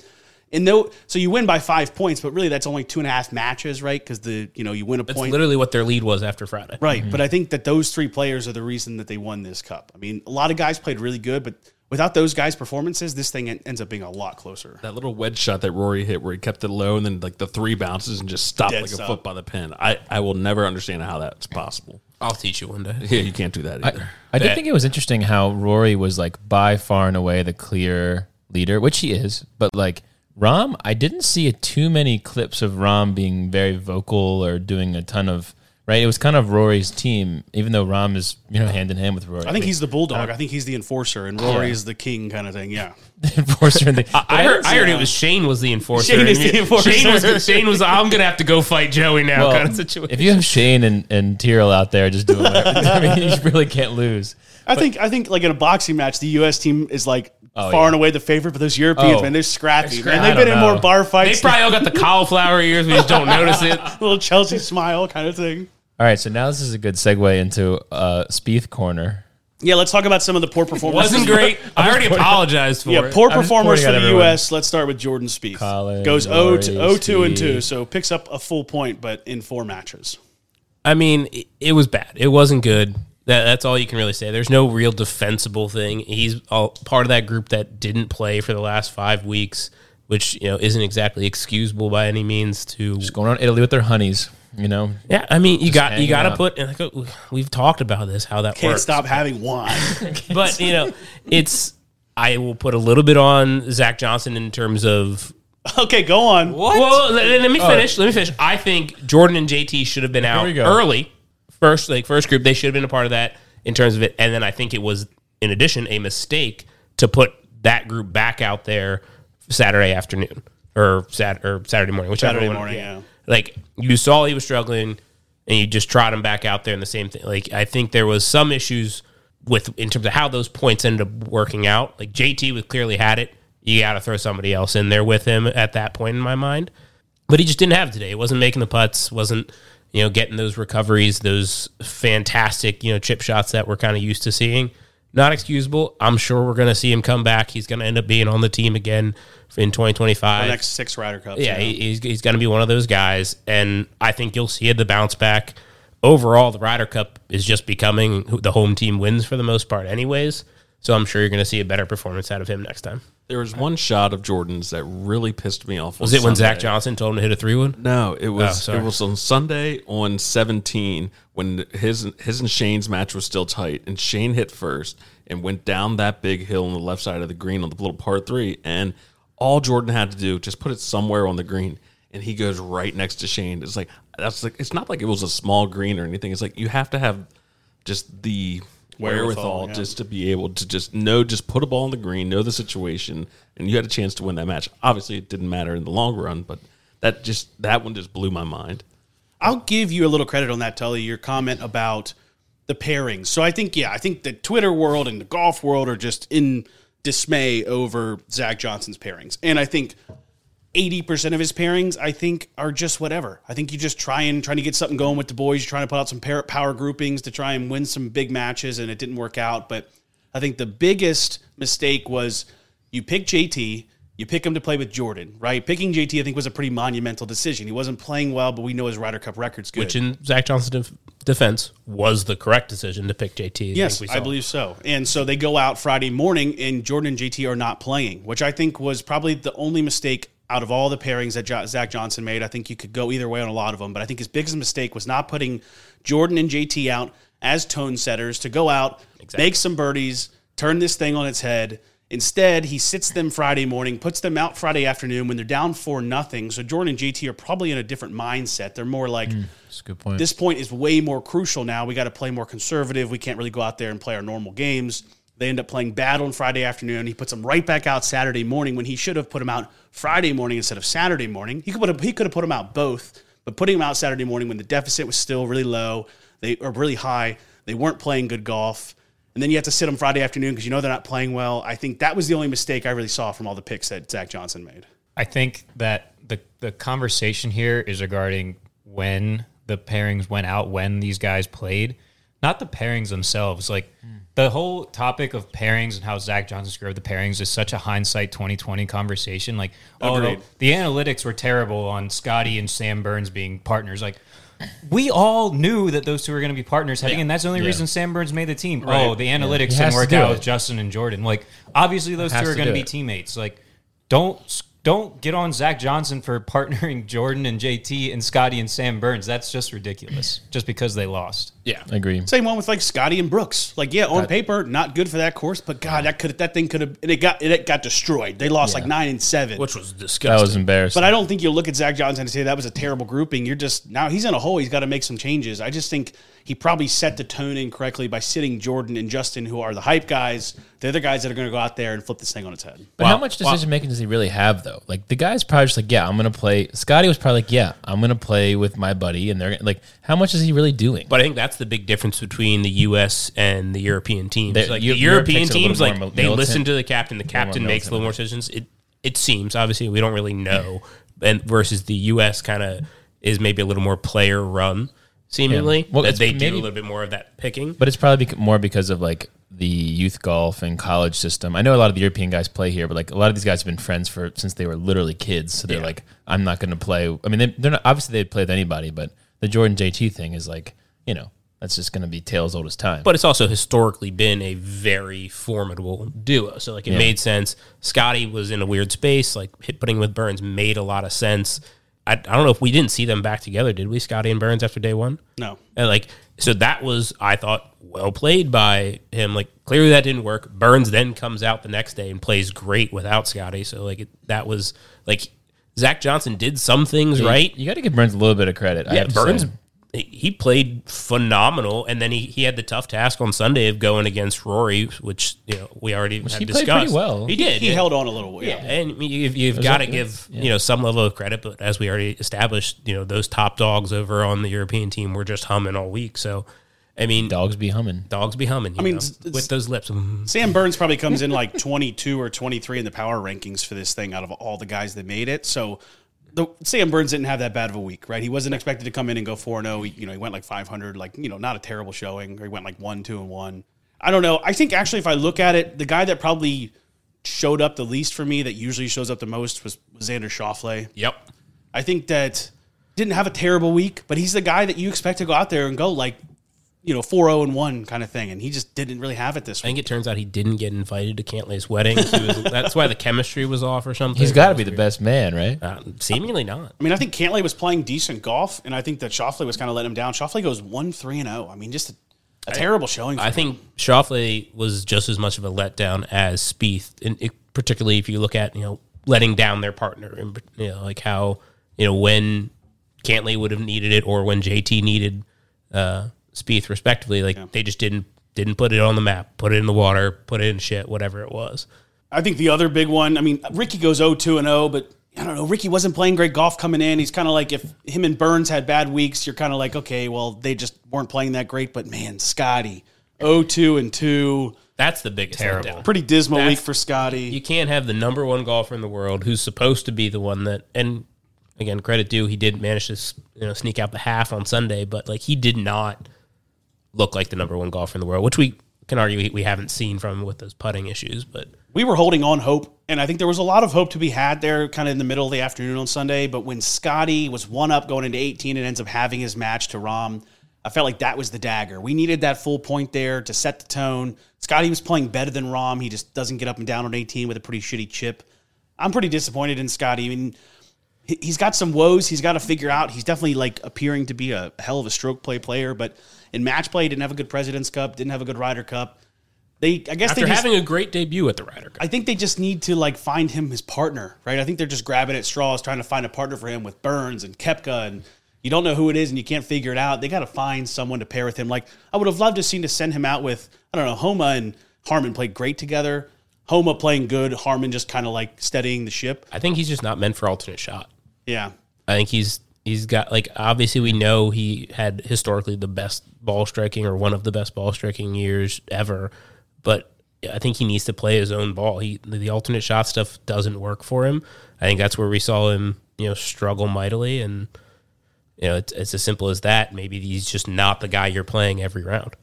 And no, so you win by five points, but really that's only two and a half matches, right? Because the you know you win a That's point, literally what their lead was after Friday. Right, mm-hmm. but I think that those three players are the reason that they won this cup. I mean, a lot of guys played really good, but without those guys' performances, this thing ends up being a lot closer. That little wedge shot that Rory hit where he kept it low and then like the three bounces and just stopped Dead like stop. a foot by the pin. I, I will never understand how that's possible. I'll teach you one day. Yeah, you can't do that either. I did think it was interesting how Rory was like by far and away the clear leader, which he is. But like Rahm, I didn't see too many clips of Rahm being very vocal or doing a ton of right. It was kind of Rory's team, even though Rahm is you know hand in hand with Rory. I think he's the bulldog. Uh, I think he's the enforcer, and Rory is the king, kind of thing. Yeah, [LAUGHS] the enforcer. In the, I heard, I heard it was Shane was the enforcer. Shane is the enforcer. Shane was, Shane was [LAUGHS] I'm gonna have to go fight Joey now Well, kind of situation. If you have Shane and, and Tyrrell out there just doing whatever, [LAUGHS] I mean, you really can't lose. I think I think like in a boxing match, the U.S. team is like Oh, far yeah. and away the favorite, but those Europeans, Oh. man, they're scrappy. They're scrappy. Man, they've I been in don't more know. bar they fights. probably all got the [LAUGHS] cauliflower ears. We just don't notice it. [LAUGHS] little Chelsea smile kind of thing. All right, so now this is a good segue into uh, Spieth corner. Yeah, let's talk about some of the poor performances. Wasn't great. [LAUGHS] I already apologized for Yeah, it. poor I'm just performers pointing for at the everyone. U.S. Let's start with Jordan Spieth. Colin, Goes 0 Rory, to 0 2 and 2, Spieth. so picks up a full point, but in four matches. I mean, it, it was bad. It wasn't good. That, that's all you can really say. There's no real defensible thing. He's all, part of that group that didn't play for the last five weeks, which you know isn't exactly excusable by any means. To Just going on Italy with their honeys, you know. yeah, I mean, you got you got to put. and like, oh, we've talked about this how that Can't works. stop having wine. [LAUGHS] but you know, it's. I will put a little bit on Zach Johnson in terms of okay, go on. What? Well, let, let me oh. finish. Let me finish. I think Jordan and JT should have been out early. First, like first group, they should have been a part of that in terms of it. And then I think it was, in addition, a mistake to put that group back out there Saturday afternoon or Sat or Saturday morning, whichever Saturday morning, yeah. Like you saw he was struggling, and you just trot him back out there in the same thing. Like I think there was some issues with in terms of how those points ended up working out. Like JT was clearly had it. You got to throw somebody else in there with him at that point in my mind but he just didn't have it today. He wasn't making the putts, wasn't you know getting those recoveries, those fantastic you know chip shots that we're kind of used to seeing. not excusable. I'm sure we're going to see him come back. He's going to end up being on the team again in 2025. The next six Ryder Cups. Yeah, he, he's, he's going to be one of those guys, and I think you'll see the bounce back. Overall, the Ryder Cup is just becoming the home team wins for the most part, anyways. So I'm sure you're going to see a better performance out of him next time. There was one shot of Jordan's that really pissed me off. Was it when Zach Johnson told him to hit a three one? No, it was Oh, it was on Sunday on 17 when his his and Shane's match was still tight, and Shane hit first and went down that big hill on the left side of the green on the little par three, and all Jordan had to do just put it somewhere on the green, and he goes right next to Shane. It's like that's like it's not like it was a small green or anything. It's like you have to have just the Wherewithal, wherewithal yeah. just to be able to just know, just put a ball in the green, know the situation, and you had a chance to win that match. Obviously, it didn't matter in the long run, but that just that one just blew my mind. I'll give you a little credit on that, Tully. Your comment about the pairings. So I think, yeah, I think the Twitter world and the golf world are just in dismay over Zach Johnson's pairings, and I think. 80% of his pairings, I think, are just whatever. I think you just try and trying to get something going with the boys. You're trying to put out some power groupings to try and win some big matches, and it didn't work out. But I think the biggest mistake was you pick JT, you pick him to play with Jordan, right? Picking JT, I think, was a pretty monumental decision. He wasn't playing well, but we know his Ryder Cup record's good. Which in Zach Johnson's def- defense was the correct decision to pick JT. Yes, think I believe so. And so they go out Friday morning, and Jordan and JT are not playing, which I think was probably the only mistake out of all the pairings that Zach Johnson made. I think you could go either way on a lot of them, but I think his biggest mistake was not putting Jordan and JT out as tone setters to go out, make some birdies, turn this thing on its head. Instead, he sits them Friday morning, puts them out Friday afternoon when they're down for nothing. So Jordan and JT are probably in a different mindset. They're more like, mm, good point. this point is way more crucial now. We got to play more conservative. We can't really go out there and play our normal games. They end up playing bad on Friday afternoon. He puts them right back out Saturday morning when he should have put them out Friday morning instead of Saturday morning. He could put he could have put them out both, but putting them out Saturday morning when the deficit was still really low, they are really high. They weren't playing good golf. And then you have to sit them Friday afternoon because you know they're not playing well. I think that was the only mistake I really saw from all the picks that Zach Johnson made. I think that the the conversation here is regarding when the pairings went out, when these guys played, not the pairings themselves. Like the whole topic of pairings and how Zach Johnson screwed the pairings is such a hindsight 2020 conversation. Like, oh, the, the analytics were terrible on Scotty and Sam Burns being partners. Like, we all knew that those two were going to be partners heading, in. That's the only reason Sam Burns made the team. Oh, the analytics He didn't work out it. with Justin and Jordan. Like, obviously, those two are going to be it. teammates. Like, don't don't get on Zach Johnson for partnering [LAUGHS] Jordan and JT and Scotty and Sam Burns. That's just ridiculous. [CLEARS THROAT] Just because they lost. Yeah. I agree. Same one with like Scotty and Brooks. Like, yeah, on paper, not good for that course, but God, that could that thing could have and it got it got destroyed. They lost like nine and seven. Which was disgusting. That was embarrassing. but I don't think you'll look at Zach Johnson and say that was a terrible grouping. You're just now he's in a hole. He's got to make some changes. I just think he probably set the tone incorrectly by sitting Jordan and Justin, who are the hype guys. They're the guys that are going to go out there and flip this thing on its head. But how much decision making does he really have though? Like the guy's probably just like, yeah, I'm gonna play. Scotty was probably like, yeah, I'm gonna play with my buddy, and they're like, how much is he really doing? But I think that's the big difference between the U.S. and the European teams. The- like Eu- the European takes it a little teams, like mil- they listen to the captain. The captain more makes a little more decisions. It it seems obviously we don't really know, and versus the U.S. kind of is maybe a little more player run. Seemingly, Well, that it's they do a little bit more of that picking. But it's probably bec- more because of like the youth golf and college system. I know a lot of the European guys play here, but like a lot of these guys have been friends for since they were literally kids. So they're like, I'm not going to play. I mean, they, they're not obviously they'd play with anybody, but the Jordan JT thing is like, you know, that's just going to be tales old as time. but it's also historically been a very formidable duo. So like it made sense. Scotty was in a weird space. Like hit putting with Burns made a lot of sense. I, I don't know if we didn't see them back together, did we? Scotty and Burns after day one. No, And like so that was I thought well played by him. Like clearly that didn't work. Burns then comes out the next day and plays great without Scotty. So like it, that was like Zach Johnson did some things right. you got to give Burns a little bit of credit. I Yeah, have Burns. say. He- He played phenomenal, and then he, he had the tough task on Sunday of going against Rory, which you know we already had he played discussed. pretty well. He did. he yeah. held on a little. Yeah, Yeah, and you've, you've got to okay. give you know some level of credit, but as we already established, you know those top dogs over on the European team were just humming all week. So, I mean, dogs be humming. dogs be humming. You mean, know, it's- with those lips. Sam Burns probably comes in like [LAUGHS] 22 or 23 in the power rankings for this thing out of all the guys that made it. So the Sam Burns didn't have that bad of a week, right? He wasn't expected to come in and go 4 0. You know, he went like 500, like, you know, not a terrible showing. Or he went like 1 2 and 1. I don't know. I think actually, if I look at it, the guy that probably showed up the least for me, that usually shows up the most, was, was Xander Schauffele. Yep. I think that didn't have a terrible week, but he's the guy that you expect to go out there and go like, you know, 4 0 and 1 kind of thing. And he just didn't really have it this way. I week. think it turns out he didn't get invited to Cantlay's wedding. He was, [LAUGHS] that's why the chemistry was off or something. He's got to be the best man, right? Uh, seemingly not. I mean, I think Cantlay was playing decent golf, and I think that Schauffele was kind of letting him down. Schauffele goes 1 3 and 0. I mean, just a, a terrible showing. For I him. think Schauffele was just as much of a letdown as Spieth, and it, particularly if you look at you know letting down their partner, and you know like how you know when Cantlay would have needed it or when JT needed uh, Spieth respectively, like they just didn't didn't put it on the map, put it in the water, put it in shit, whatever it was. I think the other big one, I mean, Rickie goes 0 2 and 0, but I don't know. Rickie wasn't playing great golf coming in. He's kind of like if him and Burns had bad weeks, you're kind of like, okay, well, they just weren't playing that great. But man, Scotty, 0 2 and 2. That's the biggest Terrible. letdown. Pretty dismal That's- week for Scotty. You can't have the number one golfer in the world who's supposed to be the one that and again credit due he did manage to you know sneak out the half on Sunday, but like he did not look like the number one golfer in the world, which we can argue we- haven't seen from with those putting issues. But we were holding on hope, and I think there was a lot of hope to be had there, kind of in the middle of the afternoon on Sunday. But when Scotty was one up going into 18 and ends up having his match to Rahm, I felt like that was the dagger. We needed that full point there to set the tone. Scotty was playing better than Rahm. He just doesn't get up and down on 18 with a pretty shitty chip. I'm pretty disappointed in Scotty. I mean, he's got some woes he's got to figure out. He's definitely like appearing to be a hell of a stroke play player, but in match play, he didn't have a good President's Cup, didn't have a good Ryder Cup. They, I guess after they just, having a great debut at the Ryder Cup, I think they just need to like find him his partner, right? I think they're just grabbing at straws, trying to find a partner for him with Burns and Koepka, and you don't know who it is and you can't figure it out. They got to find someone to pair with him. Like I would have loved to seen to send him out with I don't know Homa and Harman played great together. Homa playing good, Harman just kind of like steadying the ship. I think he's just not meant for alternate shot. Yeah, I think he's he's got like obviously we know he had historically the best ball striking or one of the best ball striking years ever, but I think he needs to play his own ball. He the alternate shot stuff doesn't work for him. I think that's where we saw him, you know, struggle mightily and you know, it's, it's as simple as that. Maybe he's just not the guy you're playing every round.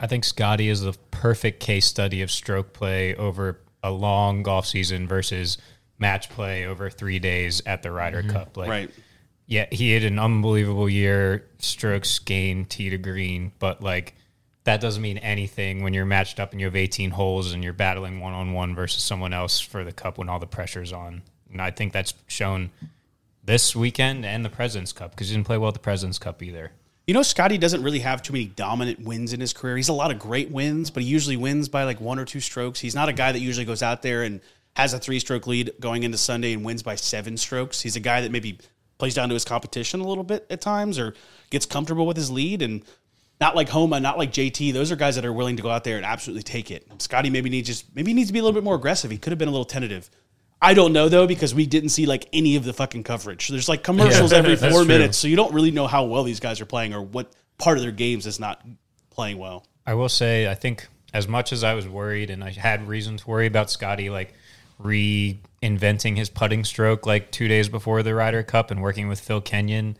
I think Scotty is the perfect case study of stroke play over a long golf season versus match play over three days at the Ryder mm-hmm. Cup. Like, right. yeah, he had an unbelievable year, strokes gained, tee to green, but like that doesn't mean anything when you're matched up and you have 18 holes and you're battling one on one versus someone else for the cup when all the pressure's on. And I think that's shown this weekend and the President's Cup because he didn't play well at the President's Cup either. You know, Scotty doesn't really have too many dominant wins in his career. He's a lot of great wins, but he usually wins by like one or two strokes. He's not a guy that usually goes out there and has a three stroke lead going into Sunday and wins by seven strokes. He's a guy that maybe plays down to his competition a little bit at times or gets comfortable with his lead and not like Homa, not like JT. Those are guys that are willing to go out there and absolutely take it. Scotty maybe needs just maybe needs to be a little bit more aggressive. He could have been a little tentative. I don't know though because we didn't see like any of the fucking coverage. There's like commercials every that's four true. minutes, so you don't really know how well these guys are playing or what part of their games is not playing well. I will say, I think as much as I was worried and I had reason to worry about Scotty, like reinventing his putting stroke like two days before the Ryder Cup and working with Phil Kenyon,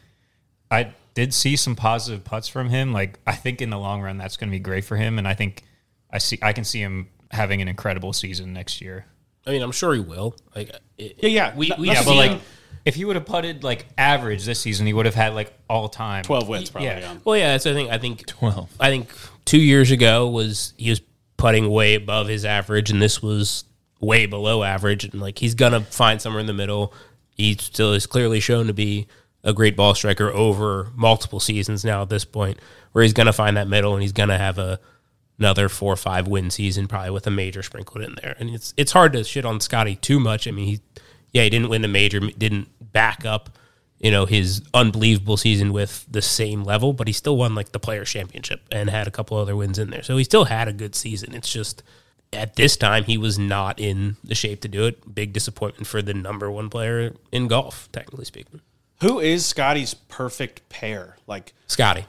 I did see some positive putts from him. Like I think in the long run, that's going to be great for him, and I think I see I can see him having an incredible season next year. I mean, I'm sure he will. Like, it, Yeah, yeah. we, we not Yeah, but like him- if he would have putted like average this season, he would have had like all time Twelve wins probably. Yeah. Yeah. Well, yeah, that's I think I think 12. I think two years ago was he was putting way above his average, and this was way below average. And like he's gonna find somewhere in the middle. He still is clearly shown to be a great ball striker over multiple seasons now at this point, where he's gonna find that middle and he's gonna have a another four or five win season probably with a major sprinkled in there. And it's it's hard to shit on Scotty too much. I mean, he yeah he didn't win a major, didn't back up you know his unbelievable season with the same level, but he still won like the Players Championship and had a couple other wins in there. So he still had a good season. It's just at this time he was not in the shape to do it. Big disappointment for the number one player in golf, technically speaking. Who is Scotty's perfect pair? Like Scotty.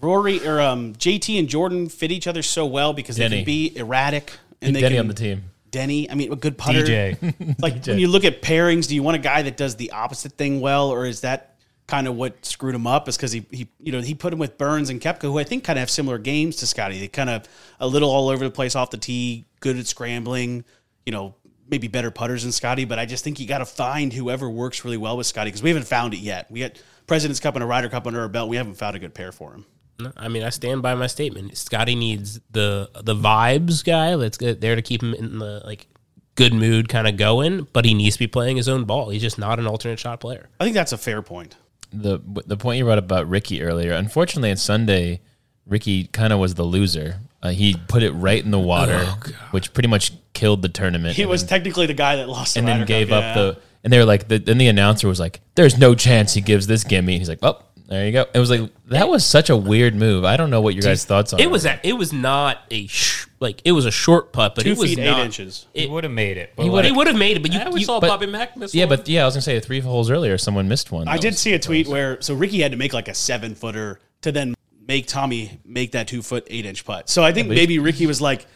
Rory or um, JT and Jordan fit each other so well because they can be erratic and they Denny can, on the team. Denny, I mean, a good putter. DJ. [LAUGHS] Like when you look at pairings, do you want a guy that does the opposite thing well, or is that kind of what screwed him up is because he, he, you know, he put him with Burns and Koepka, who I think kind of have similar games to Scotty. They kind of a little all over the place off the tee, good at scrambling, you know, maybe better putters than Scotty. But I just think you got to find whoever works really well with Scotty because we haven't found it yet. We got President's Cup and a Ryder Cup under our belt. We haven't found a good pair for him. No, I mean, I stand by my statement. Scotty needs the the vibes guy that's there to keep him in the like good mood, kind of going. But he needs to be playing his own ball. He's just not an alternate shot player. I think that's a fair point. The the point you brought up about Rickie earlier. Unfortunately, on Sunday, Rickie kind of was the loser. Uh, he put it right in the water, which pretty much killed the tournament. He was then, technically the guy that lost the and then gave Cup, up yeah. the. And they were like, the, then the announcer was like, "There's no chance he gives this gimme." And he's like, "Oh, there you go." It was like that was such a weird move. I don't know what your guys' thoughts on It was a, it was not a sh- like it was a short putt, but two it was feet eight not, inches. He would have made it. But He like, would've- He would have made it, but you, Yeah, you- saw but- Bobby Mack miss Yeah, one. but yeah, I was gonna say three holes earlier, someone missed one. I That did was- see a tweet where so Rickie had to make like a seven footer to then make Tommy make that two foot eight inch putt. So I think but he- maybe Rickie was like,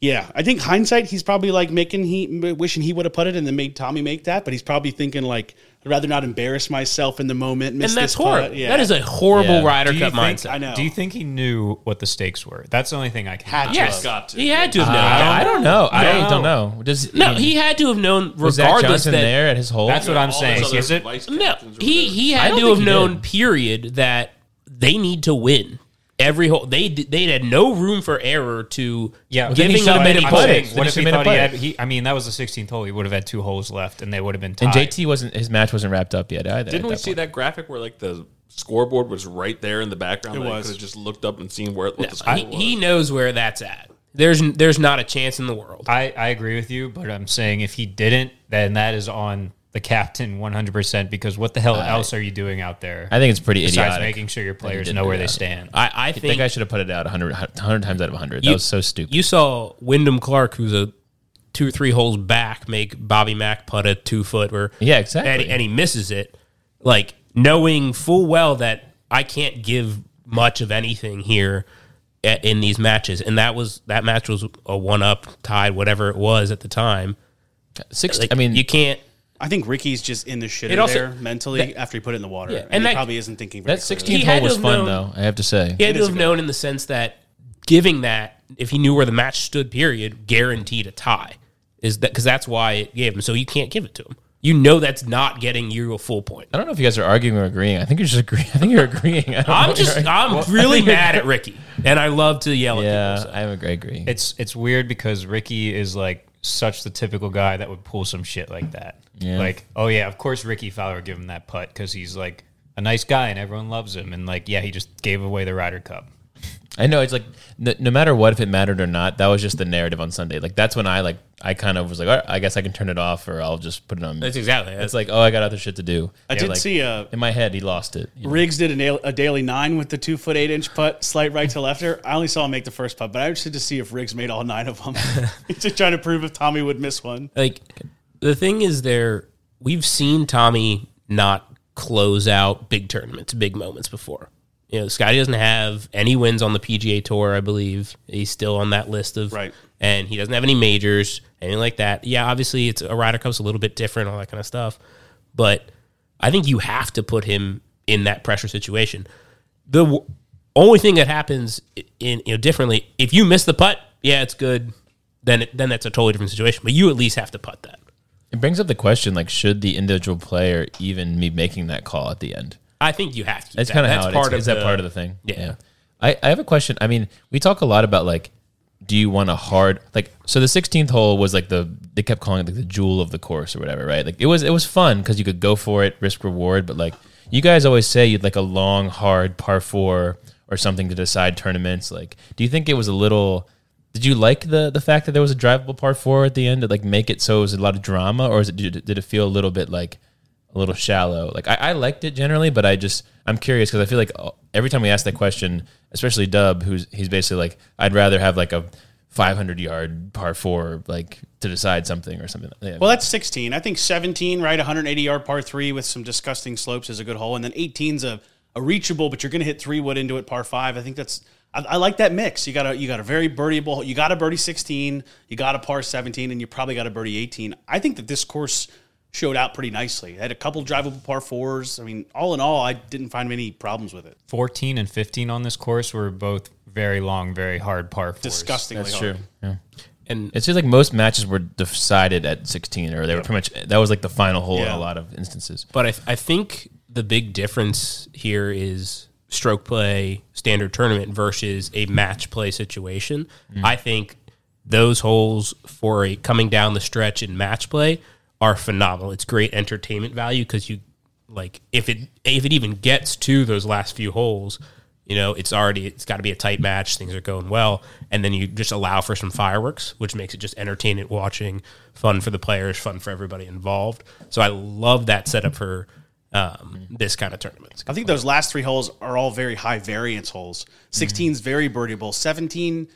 yeah, I think hindsight he's probably like making he wishing he would have put it and then made Tommy make that, but he's probably thinking like I'd rather not embarrass myself in the moment. Miss and that's this horrible. Yeah. That is a horrible Yeah. Ryder Cup think, mindset. I know. Do you think he knew what the stakes were? That's the only thing I can. Had to Yes, got to. he had to have uh, known. I don't know. I No. don't know. Does no, he had to have known was Zach regardless Johnson that there at his hole? That's what I'm saying. Is it? No, he he I had don't to have known. did. Period. That they need to win every hole. They d- they had no room for error to Yeah, giving should up have made any him I'm putt putt. it. what if he a thought he putt. had? He, I mean, that was the 16th hole. He would have had two holes left, and they would have been tied. And JT wasn't his match wasn't wrapped up yet either. Didn't we that see point. that graphic where like the scoreboard was right there in the background? It was. Could have just looked up and seen where what the score He, was. he knows where that's at. There's there's not a chance in the world. I, I agree with you, but I'm saying if he didn't, then that is on the captain 100% because what the hell else are you doing out there I think it's pretty besides idiotic. making sure your players know where they stand? I, I that think I should have put it out 100, 100 times out of 100. That was so stupid. you saw Wyndham Clark, who's a two or three holes back, make Bobby Mack putt a two foot where Yeah, exactly. and, and he misses it, like knowing full well that I can't give much of anything here a- in these matches, and that was that match was a one up tied whatever it was at the time. Six. Like, I mean, you can't. I think Rickie's just in the shit It also- there mentally that- after he put it in the water. Yeah, and, and he that- probably isn't thinking very that clearly. 16th He had hole to was have fun known- though. I have to say. He had It to is have a known in the sense that giving that, if he knew where the match stood, period, guaranteed a tie. Is that because that's why it gave him? So you can't give it to him. You know that's not getting you a full point. I don't know if you guys are arguing or agreeing. I think you're just agreeing. I think you're agreeing. I don't know I'm what you're just, arguing. I'm really mad at [LAUGHS] Rickie, and I love to yell at yeah, people. so. I agree. agree. It's it's weird because Rickie is like such the typical guy that would pull some shit like that. Yeah. Like, oh yeah, of course Rickie Fowler would give him that putt because he's like a nice guy and everyone loves him. And like, yeah, he just gave away the Ryder Cup. I know it's like no, no matter what, if it mattered or not, that was just the narrative on Sunday. Like that's when I like I kind of was like, all right, I guess I can turn it off or I'll just put it on. That's exactly. It's like, oh, I got other shit to do. I Yeah, did like, see uh, in my head he lost it. you know? Riggs did a, nail, a daily nine with the two foot eight inch putt, slight right to lefter. I only saw him make the first putt, but I was interested to see if Riggs made all nine of them. [LAUGHS] [LAUGHS] Just trying to prove if Tommy would miss one. like the thing is there we've seen Tommy not close out big tournaments, big moments before. You know, Scotty doesn't have any wins on the PGA Tour, I believe. He's still on that list of Right. and he doesn't have any majors, anything like that. Yeah, obviously it's a Ryder Cup's a little bit different, all that kind of stuff. But I think you have to put him in that pressure situation. The w- only thing that happens in you know differently, if you miss the putt, yeah, it's good. Then it, then that's a totally different situation. But you at least have to putt that. It brings up the question like, should the individual player even be making that call at the end? I think you have to. That's kind of how it part is. Is of that the- part of the thing? Yeah. I, I have a question. I mean, we talk a lot about like, do you want a hard like? So the 16th hole was like the they kept calling it like the jewel of the course or whatever, right? Like it was it was fun because you could go for it, risk reward. But like you guys always say, you'd like a long, hard par four or something to decide tournaments. Like, do you think it was a little? Did you like the the fact that there was a drivable par four at the end to like make it so it was a lot of drama, or is it did it feel a little bit like a little shallow. Like I, I liked it generally, but I just I'm curious because I feel like uh, every time we ask that question, especially Dub, who's he's basically like I'd rather have like a 500 yard par four like to decide something or something. Yeah. Well, that's 16. I think 17, right? 180 yard par three with some disgusting slopes is a good hole. And then 18's a, a reachable, but you're going to hit three wood into it par five. I think that's, I, I like that mix. You got a, you got a very birdieable, you got a birdie 16, you got a par 17, and you probably got a birdie 18. I think that this course showed out pretty nicely. They had a couple drivable par fours. I mean, all in all, I didn't find many problems with it. 14 and 15 on this course were both very long, very hard par fours. Disgustingly That's hard. true. Yeah. And It seems like most matches were decided at 16, or they were pretty much that was like the final hole in a lot of instances. But I, I think the big difference here is stroke play standard tournament versus a match play situation. Mm. I think those holes for a coming down the stretch in match play are phenomenal. It's great entertainment value because you like if it if it even gets to those last few holes, you know it's already it's got to be a tight match. Things are going well, and then you just allow for some fireworks, which makes it just entertainment watching, fun for the players, fun for everybody involved. So I love that setup for um, this kind of tournament. I think those last three holes are all very high variance holes. 16 is very birdieable. 17,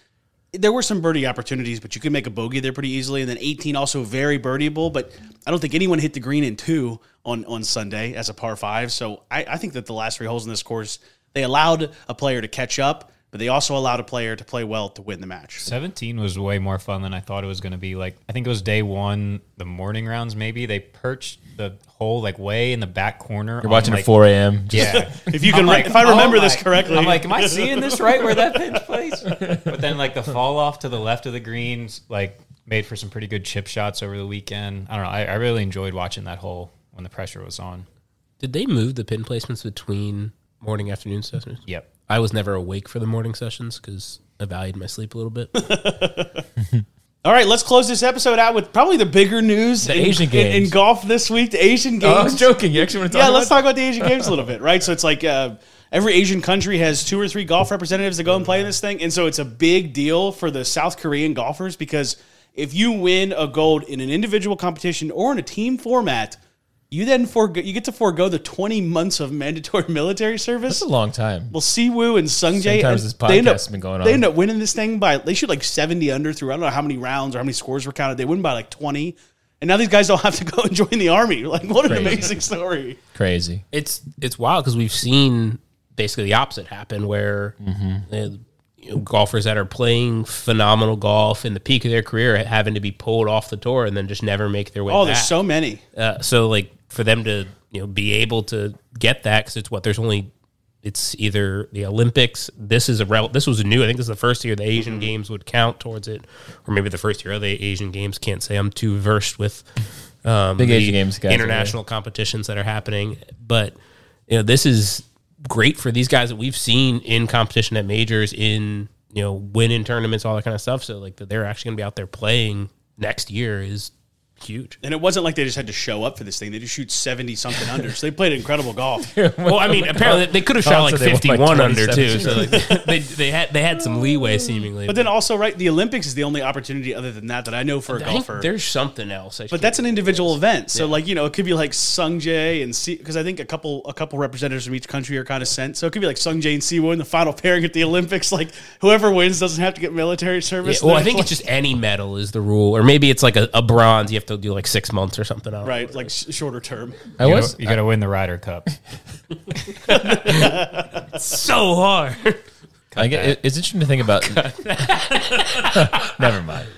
there were some birdie opportunities, but you could make a bogey there pretty easily. And then 18 also very birdieable, but I don't think anyone hit the green in two on, on Sunday as a par five. So I, I think that the last three holes in this course, they allowed a player to catch up, but they also allowed a player to play well to win the match. 17 was way more fun than I thought it was going to be. Like, I think it was day one, the morning rounds, maybe. They perched the hole like way in the back corner. You're watching like, at 4 a.m. [LAUGHS] Yeah. [LAUGHS] If you can, like, if I oh remember my- this correctly, I'm like, am I seeing this right where that pin's placed? [LAUGHS] But then, like, the fall off to the left of the greens, like, made for some pretty good chip shots over the weekend. I don't know. I, I really enjoyed watching that hole when the pressure was on. Did they move the pin placements between morning afternoon sessions? Yep. I was never awake for the morning sessions because I valued my sleep a little bit. All right, let's close this episode out with probably the bigger news The in, Asian Games. in golf this week. The Asian Games. Oh, I was joking. You actually want to talk yeah, let's talk about the Asian Games a little bit, right? So it's like uh, every Asian country has two or three golf representatives that go and play in this thing, and so it's a big deal for the South Korean golfers because if you win a gold in an individual competition or in a team format, you then forego, you get to forego the twenty months of mandatory [LAUGHS] military service. That's a long time. Well, Siwoo and Sungjae, Sometimes uh, this they end podcast up- has been going on. They end up winning this thing by they shoot like seventy under through. I don't know how many rounds or how many scores were counted. They win by like twenty, and now these guys don't have to go [LAUGHS] and join the army. Like, what an amazing story! Crazy. it's it's wild because we've seen basically the opposite happen where uh, you know, golfers that are playing phenomenal golf in the peak of their career having to be pulled off the tour and then just never make their way Oh, back. there's so many. uh, so like for them to you know be able to get that because it's what there's only it's either the Olympics. This is a rel- this was a new. I think this is the first year the Asian Mm-hmm. Games would count towards it, or maybe the first year of the Asian Games. Can't say I'm too versed with um, Big the Asian Games guys over international competitions that are happening, but you know this is great for these guys that we've seen in competition at majors in you know winning tournaments, all that kind of stuff. So like that they're actually going to be out there playing next year is huge. And it wasn't like they just had to show up for this thing. They just shoot 70 something under. So they played incredible golf. [LAUGHS] Well, I mean, apparently they could have shot like said they won by 51 under too. So like, [LAUGHS] they they had they had some leeway seemingly. But then also, right, the Olympics is the only opportunity other than that that I know for a I think golfer. there's something else. I But that's an individual event. So like, you know, it could be like Sungjae and C because I think a couple a couple representatives from each country are kind of sent. So it could be like Sungjae and Siwoo in the final pairing at the Olympics. Like whoever wins doesn't have to get military service. well, I Then think it's just any medal is the rule, or maybe it's like a, a bronze. You have to do like six months or something. I don't know. right, like sh- shorter term. I You was. gotta, you got to win the Ryder Cup. [LAUGHS] So hard. I get, it- it's interesting to think about. [LAUGHS] Never mind.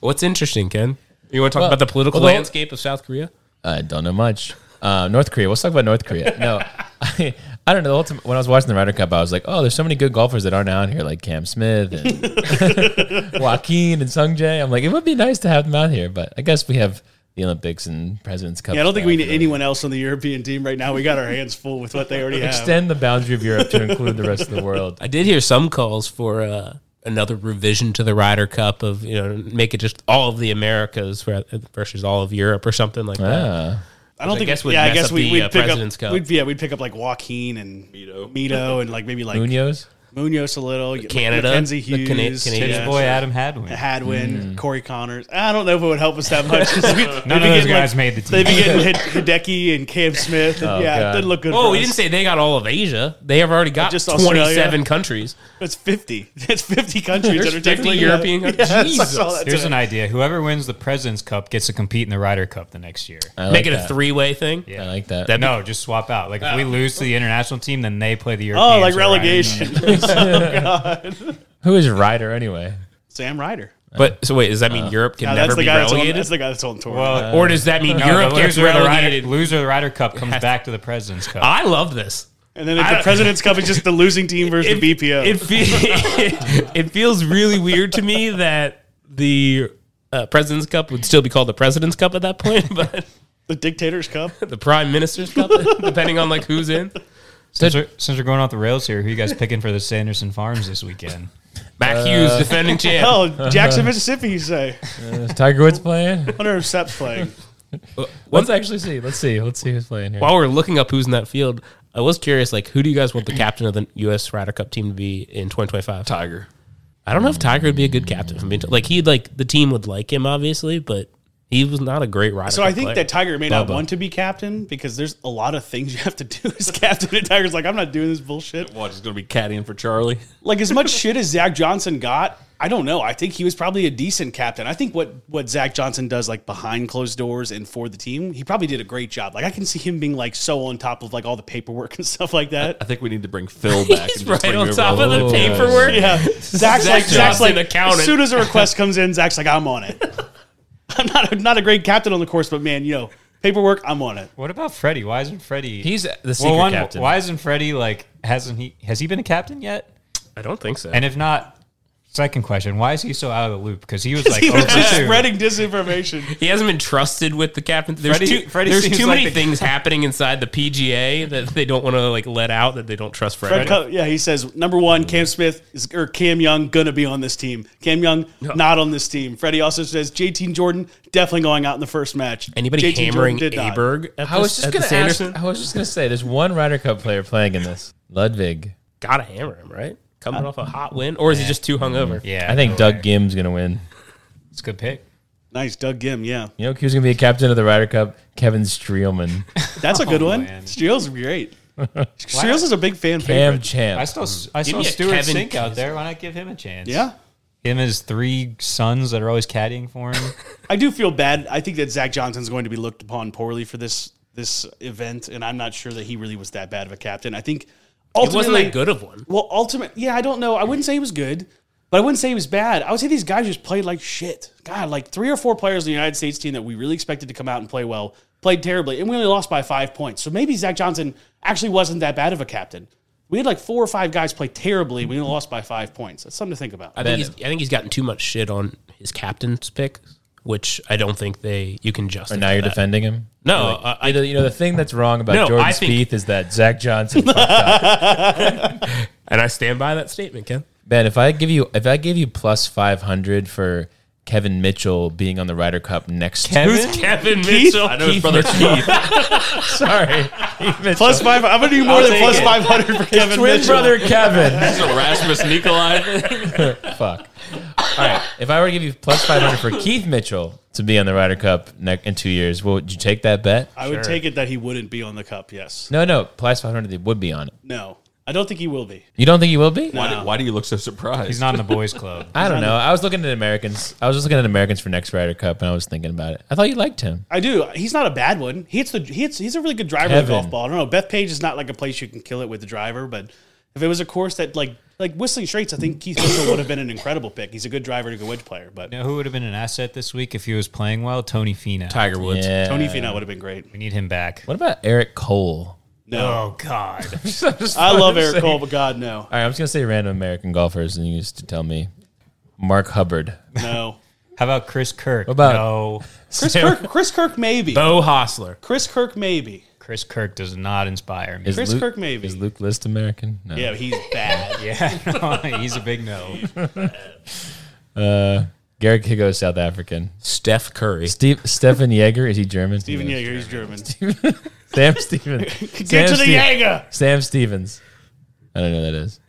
What's interesting, Ken? You want to talk Well- about the political well, the- landscape of South Korea? I don't know much. Uh, North Korea. Let's talk about North Korea. No, [LAUGHS] I, I don't know. The ultimate, when I was watching the Ryder Cup, I was like, oh, there's so many good golfers that aren't out here, like Cam Smith and [LAUGHS] Joaquin and Sung Jae. I'm like, it would be nice to have them out here, but I guess we have the Olympics and President's Cup. Yeah, I don't think we stuff. need anyone else on the European team right now. We got our hands full with what they already have. extend the boundary of Europe to include the rest of the world. I did hear some calls for uh, another revision to the Ryder Cup of you know make it just all of the Americas versus all of Europe or something like that. I don't I think. guess would yeah, I guess up we, the, we'd uh, pick up. We'd, yeah, we'd pick up like Joaquin and Mito, Mito, and like maybe like Munoz. Munoz a little, Canada, Mackenzie the Hughes, Cana- Canadian- yeah, boy Adam Hadwin. Hadwin, mm-hmm. Corey Conners. I don't know if it would help us that much. [LAUGHS] they'd None of those getting, guys made the team. They'd be getting [LAUGHS] Hideki and Cam Smith. And Oh, yeah, God. it didn't look good. Oh, we us. didn't say they got all of Asia. They have already got Just 27 Australia. countries. It's fifty. [LAUGHS] It's fifty countries There's that are 50 European countries. I Jesus. that Here's today. an idea: whoever wins the President's Cup gets to compete in the Ryder Cup the next year. I like Make it that. a three way thing. Yeah, I like that. That'd No, just swap out. Like if we lose to the international team, then they play the European. Oh, like relegation. [LAUGHS] Oh, Who is Ryder anyway? Sam Ryder. Uh, but so wait, does that mean uh, Europe can No, never that's the be guy that's on, relegated? that's the guy that's on tour. Well, uh, or does that mean no, Europe the gets loser of the Ryder, relegated? loser of the Ryder Cup comes back to the President's Cup. I love this. and then if the President's Cup is just the losing team versus the BPO. It, fe- [LAUGHS] it feels really weird to me that the uh, President's Cup would still be called the President's Cup at that point, [LAUGHS] but the Dictator's Cup. the Prime Minister's Cup, depending on like who's in. Since, we're, since we're going off the rails here, who you guys picking for the Sanderson Farms this weekend? [LAUGHS] Mac Hughes, uh, defending champ. [LAUGHS] Oh, [LAUGHS] Jackson, Mississippi, you say. Is Tiger Woods playing? wonder if Sepp's playing. Let's actually see. Let's see. Let's see who's playing here. While we're looking up who's in that field, I was curious, like, who do you guys want the [CLEARS THROAT] captain of the U.S. Ryder Cup team to be in 2025? Tiger. I don't know if Tiger would be a good captain. I mean, like, he'd like the team would like him, obviously, but he was not a great Ryder So I think player. that Tiger may not want to be captain because there's a lot of things you have to do as [LAUGHS] captain. And Tiger's like, I'm not doing this bullshit. What, he's going to be caddying for Charlie? [LAUGHS] Like as much [LAUGHS] shit as Zach Johnson got, I don't know. I think he was probably a decent captain. I think what what Zach Johnson does like behind closed doors and for the team, he probably did a great job. Like I can see him being like so on top of like all the paperwork and stuff like that. I think we need to bring Phil back. He's and right bring on top over. of the paperwork. Yeah, Zach's like Zach's like accountant. as soon as a request comes in, Zach's like I'm on it. [LAUGHS] I'm not a, not a great captain on the course, but man, you know paperwork, I'm on it. What about Freddie? Why isn't Freddie? He's the secret well, one, captain. Why isn't Freddie like? Hasn't he? Has he been a captain yet? I don't think so. And if not, second question: Why is he so out of the loop? Because he was [LAUGHS] like he was just two. spreading disinformation. [LAUGHS] he hasn't been trusted with the captain. There's Freddie- too, Freddie there's too like many the- things [LAUGHS] happening inside the PGA that they don't want to like let out that they don't trust Fred. Fred, Co- yeah, he says number one, Cam Smith is or Cam Young gonna be on this team. Cam Young not on this team. Freddie also says JT Jordan definitely going out in the first match. Anybody JT hammering Aberg at, I was this, just at the gonna ask, I was just gonna say, there's one Ryder Cup player playing in this. Ludwig. Gotta hammer him, right? Coming off a [LAUGHS] hot win, or is he just too hungover? Yeah, I think no Doug way. Ghim's gonna win. It's a good pick. Nice, Doug Ghim. Yeah, You know who's gonna be a captain of the Ryder Cup? Kevin Streelman. [LAUGHS] that's a oh, good one. man. Streels great. [LAUGHS] Streels is a big fan Cam favorite. Champ. I still I Give saw me a Stewart Kevin Cink out there. Why not give him a chance? Yeah, him and his three sons that are always caddying for him. I do feel bad. I think that Zach Johnson's going to be looked upon poorly for this this event, and I'm not sure that he really was that bad of a captain. I think He ultimately wasn't that good of one. Well, ultimate, yeah, I don't know. I wouldn't say he was good, but I wouldn't say he was bad. I would say these guys just played like shit. God, like three or four players in the United States team that we really expected to come out and play well played terribly, and we only lost by five points. So maybe Zach Johnson actually wasn't that bad of a captain. We had like four or five guys play terribly. We only lost by five points. That's something to think about. I think, he's, I think he's gotten too much shit on his captain's pick, which I don't think they you can justify. Or now you're that. defending him. No, uh, I, You know, you know the thing that's wrong about No, Jordan I think- Spieth is that Zach Johnson. [LAUGHS] fucked up. and I stand by that statement, Ken. Ben, if I give you if I gave you plus five hundred for Kevin Mitchell being on the Ryder Cup next, Kevin? Who's Kevin Mitchell. I know his brother Keith. [LAUGHS] sorry, Keith Plus five. I'm gonna do more I'll than take plus it. five hundred for Kevin twin Mitchell. brother Kevin. [LAUGHS] Rasmus Nicolai. Fuck. All right. If I were to give you plus five hundred for Keith Mitchell to be on the Ryder Cup ne- in two years, well, would you take that bet? I would take it that he wouldn't be on the cup. Yes. No, no. Plus five hundred, they would be on it. No, I don't think he will be. You don't think he will be? Why, do, why do you look so surprised? He's not in the boys' club. [LAUGHS] I don't know. I was looking at Americans. I was just looking at Americans for next Ryder Cup, and I was thinking about it. I thought you liked him. I do. He's not a bad one. He hits the he hits, he's a really good driver of the Kevin. golf ball. I don't know. Bethpage is not like a place you can kill it with the driver, but if it was a course that like like Whistling Straits, I think Keith Mitchell would have been an incredible pick. He's a good driver and a good wedge player, but You know who would have been an asset this week if he was playing well? Tony Finau. Tiger Woods. Yeah. Tony Finau would have been great. We need him back. What about Eric Cole? No, Oh God. [LAUGHS] I love Eric Cole, but God no, All right, I'm just gonna say random American golfers, and you used to tell me. Mark Hubbard. no. [LAUGHS] How about Chris Kirk? What about- no? Chris Kirk, Chris Kirk maybe. Beau Hossler. Chris Kirk maybe. Chris Kirk does not inspire me. Is Chris Luke, Kirk maybe. Is Luke List American? No. Yeah, he's bad. [LAUGHS] yeah, no, he's a big no. Uh, Garrick Higgo is South African. Steph Curry. Steve Stephan Jaeger is he German? Steven Jaeger, he's German. [LAUGHS] Sam Stevens. [LAUGHS] Get Sam to the Ste- Jaeger. Sam Stevens. I don't know who that is.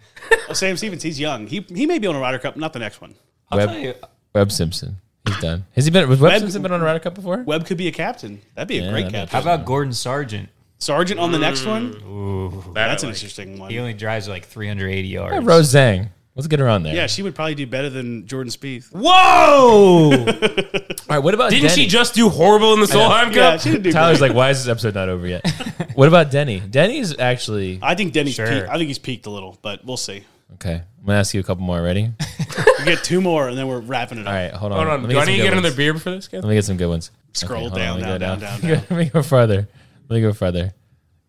Oh, Sam Stevens, he's young. He he may be on a Ryder Cup, not the next one. I'll Webb, tell you, Webb Simpson. He's done. Has he been? Was Webb, Webb- Simpson been on a Ryder Cup before? Webb could be a captain. That'd be a Yeah, great that'd be captain. how about Gordon Sargent? Sargent on the next one. Ooh, That's an interesting one. he only drives like 380 yards. Yeah, Rose Zhang. Let's get her on there. Yeah, she would probably do better than Jordan Spieth. Whoa! [LAUGHS] All right. What about Didn't Denny? she just do horrible in the Solheim Yeah, Cup? she did do Tyler's great. like, why is this episode not over yet? what about Denny? Denny's actually I think Denny's Sure. peaked. I think he's peaked a little, but we'll see. okay. I'm gonna ask you a couple more. Ready? [LAUGHS] We get two more, and then we're wrapping it up. All right, hold on. Hold on. Let me Do I some need to good get another beer for this, guy? Let me get some good ones. Scroll hold down, let me down, go down, [LAUGHS] Let me go- Let me go further. Let me go further.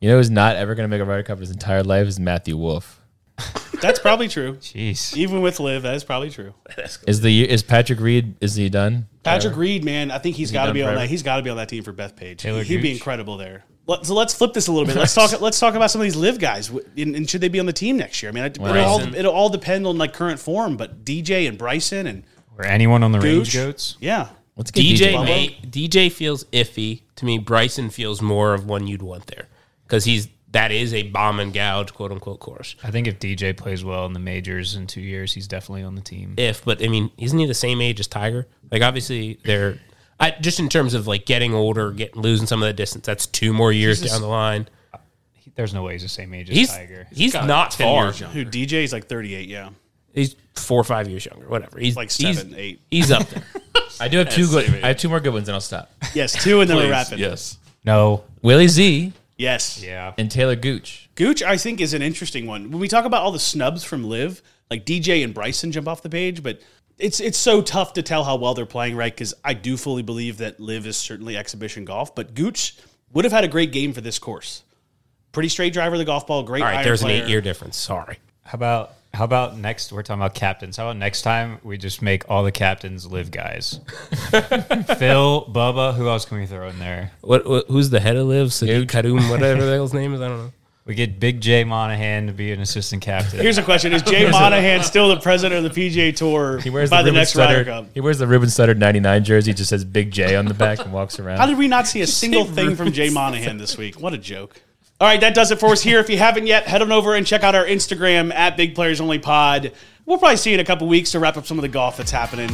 You know who's not ever gonna make a Ryder Cup his entire life is Matthew Wolff. [LAUGHS] That's probably true. Jeez. Even with Liv, that is probably true. Is the is Patrick Reed? Is he done? Patrick Reed, man, I think he's got to done be on forever? that. He's got to be on that team for Bethpage. Taylor He'd be Gooch? incredible there. Let, so let's flip this a little bit. Let's talk. let's talk about some of these LIV guys. And, and should they be on the team next year? I mean, it, it'll, all, Bryson. it'll all depend on like current form. But DJ and Bryson and Or anyone on the range goats? yeah, Let's get DJ Bubba? may, DJ feels iffy to me. Bryson feels more of one you'd want there because he's that is a bomb and gouge quote unquote course. I think if DJ plays well in the majors in two years, he's definitely on the team. If, but I mean, isn't he the same age as Tiger? Like obviously they're. I, just in terms of like getting older, getting losing some of the distance, that's two more years down the line. He- There's no way he's the same age as He's Tiger. he's got not 10 far. years younger. who DJ is like thirty eight. Yeah, He's four or five years younger, whatever. He's like he's- seven, eight. He's up there. [LAUGHS] I do have two good. I have two more good ones, and I'll stop. Yes, two, and then we're wrapping. Yes. No. Willie Z yes, Yeah. and Taylor Gooch. Gooch, I think, is an interesting one. When we talk about all the snubs from LIV, like DJ and Bryson jump off the page, but it's it's so tough to tell how well they're playing, right? Because I do fully believe that LIV is certainly exhibition golf, but Gooch would have had a great game for this course. Pretty straight driver of the golf ball, great. All right, iron there's an eight year difference. Sorry. How about how about next? We're talking about captains. How about next time we just make all the captains LIV guys? [LAUGHS] Phil, Bubba. Who else can we throw in there? What, what who's the head of LIV? Sadiq Kadoum, whatever the [LAUGHS] hell's name is. I don't know. We get Big J Monahan to be an assistant captain. Here's a question: Is Jay [LAUGHS] Monahan still the president of the PGA Tour He wears by the, the next Ryder Cup? He wears the Ruben Studdard '99 jersey. Just says Big J on the back and walks around. How did we not see a single thing from Jay Monahan this week? What a joke. All right, that does it for us here. If you haven't yet, head on over and check out our Instagram at Big Players Only Pod. We'll probably see you in a couple weeks to wrap up some of the golf that's happening.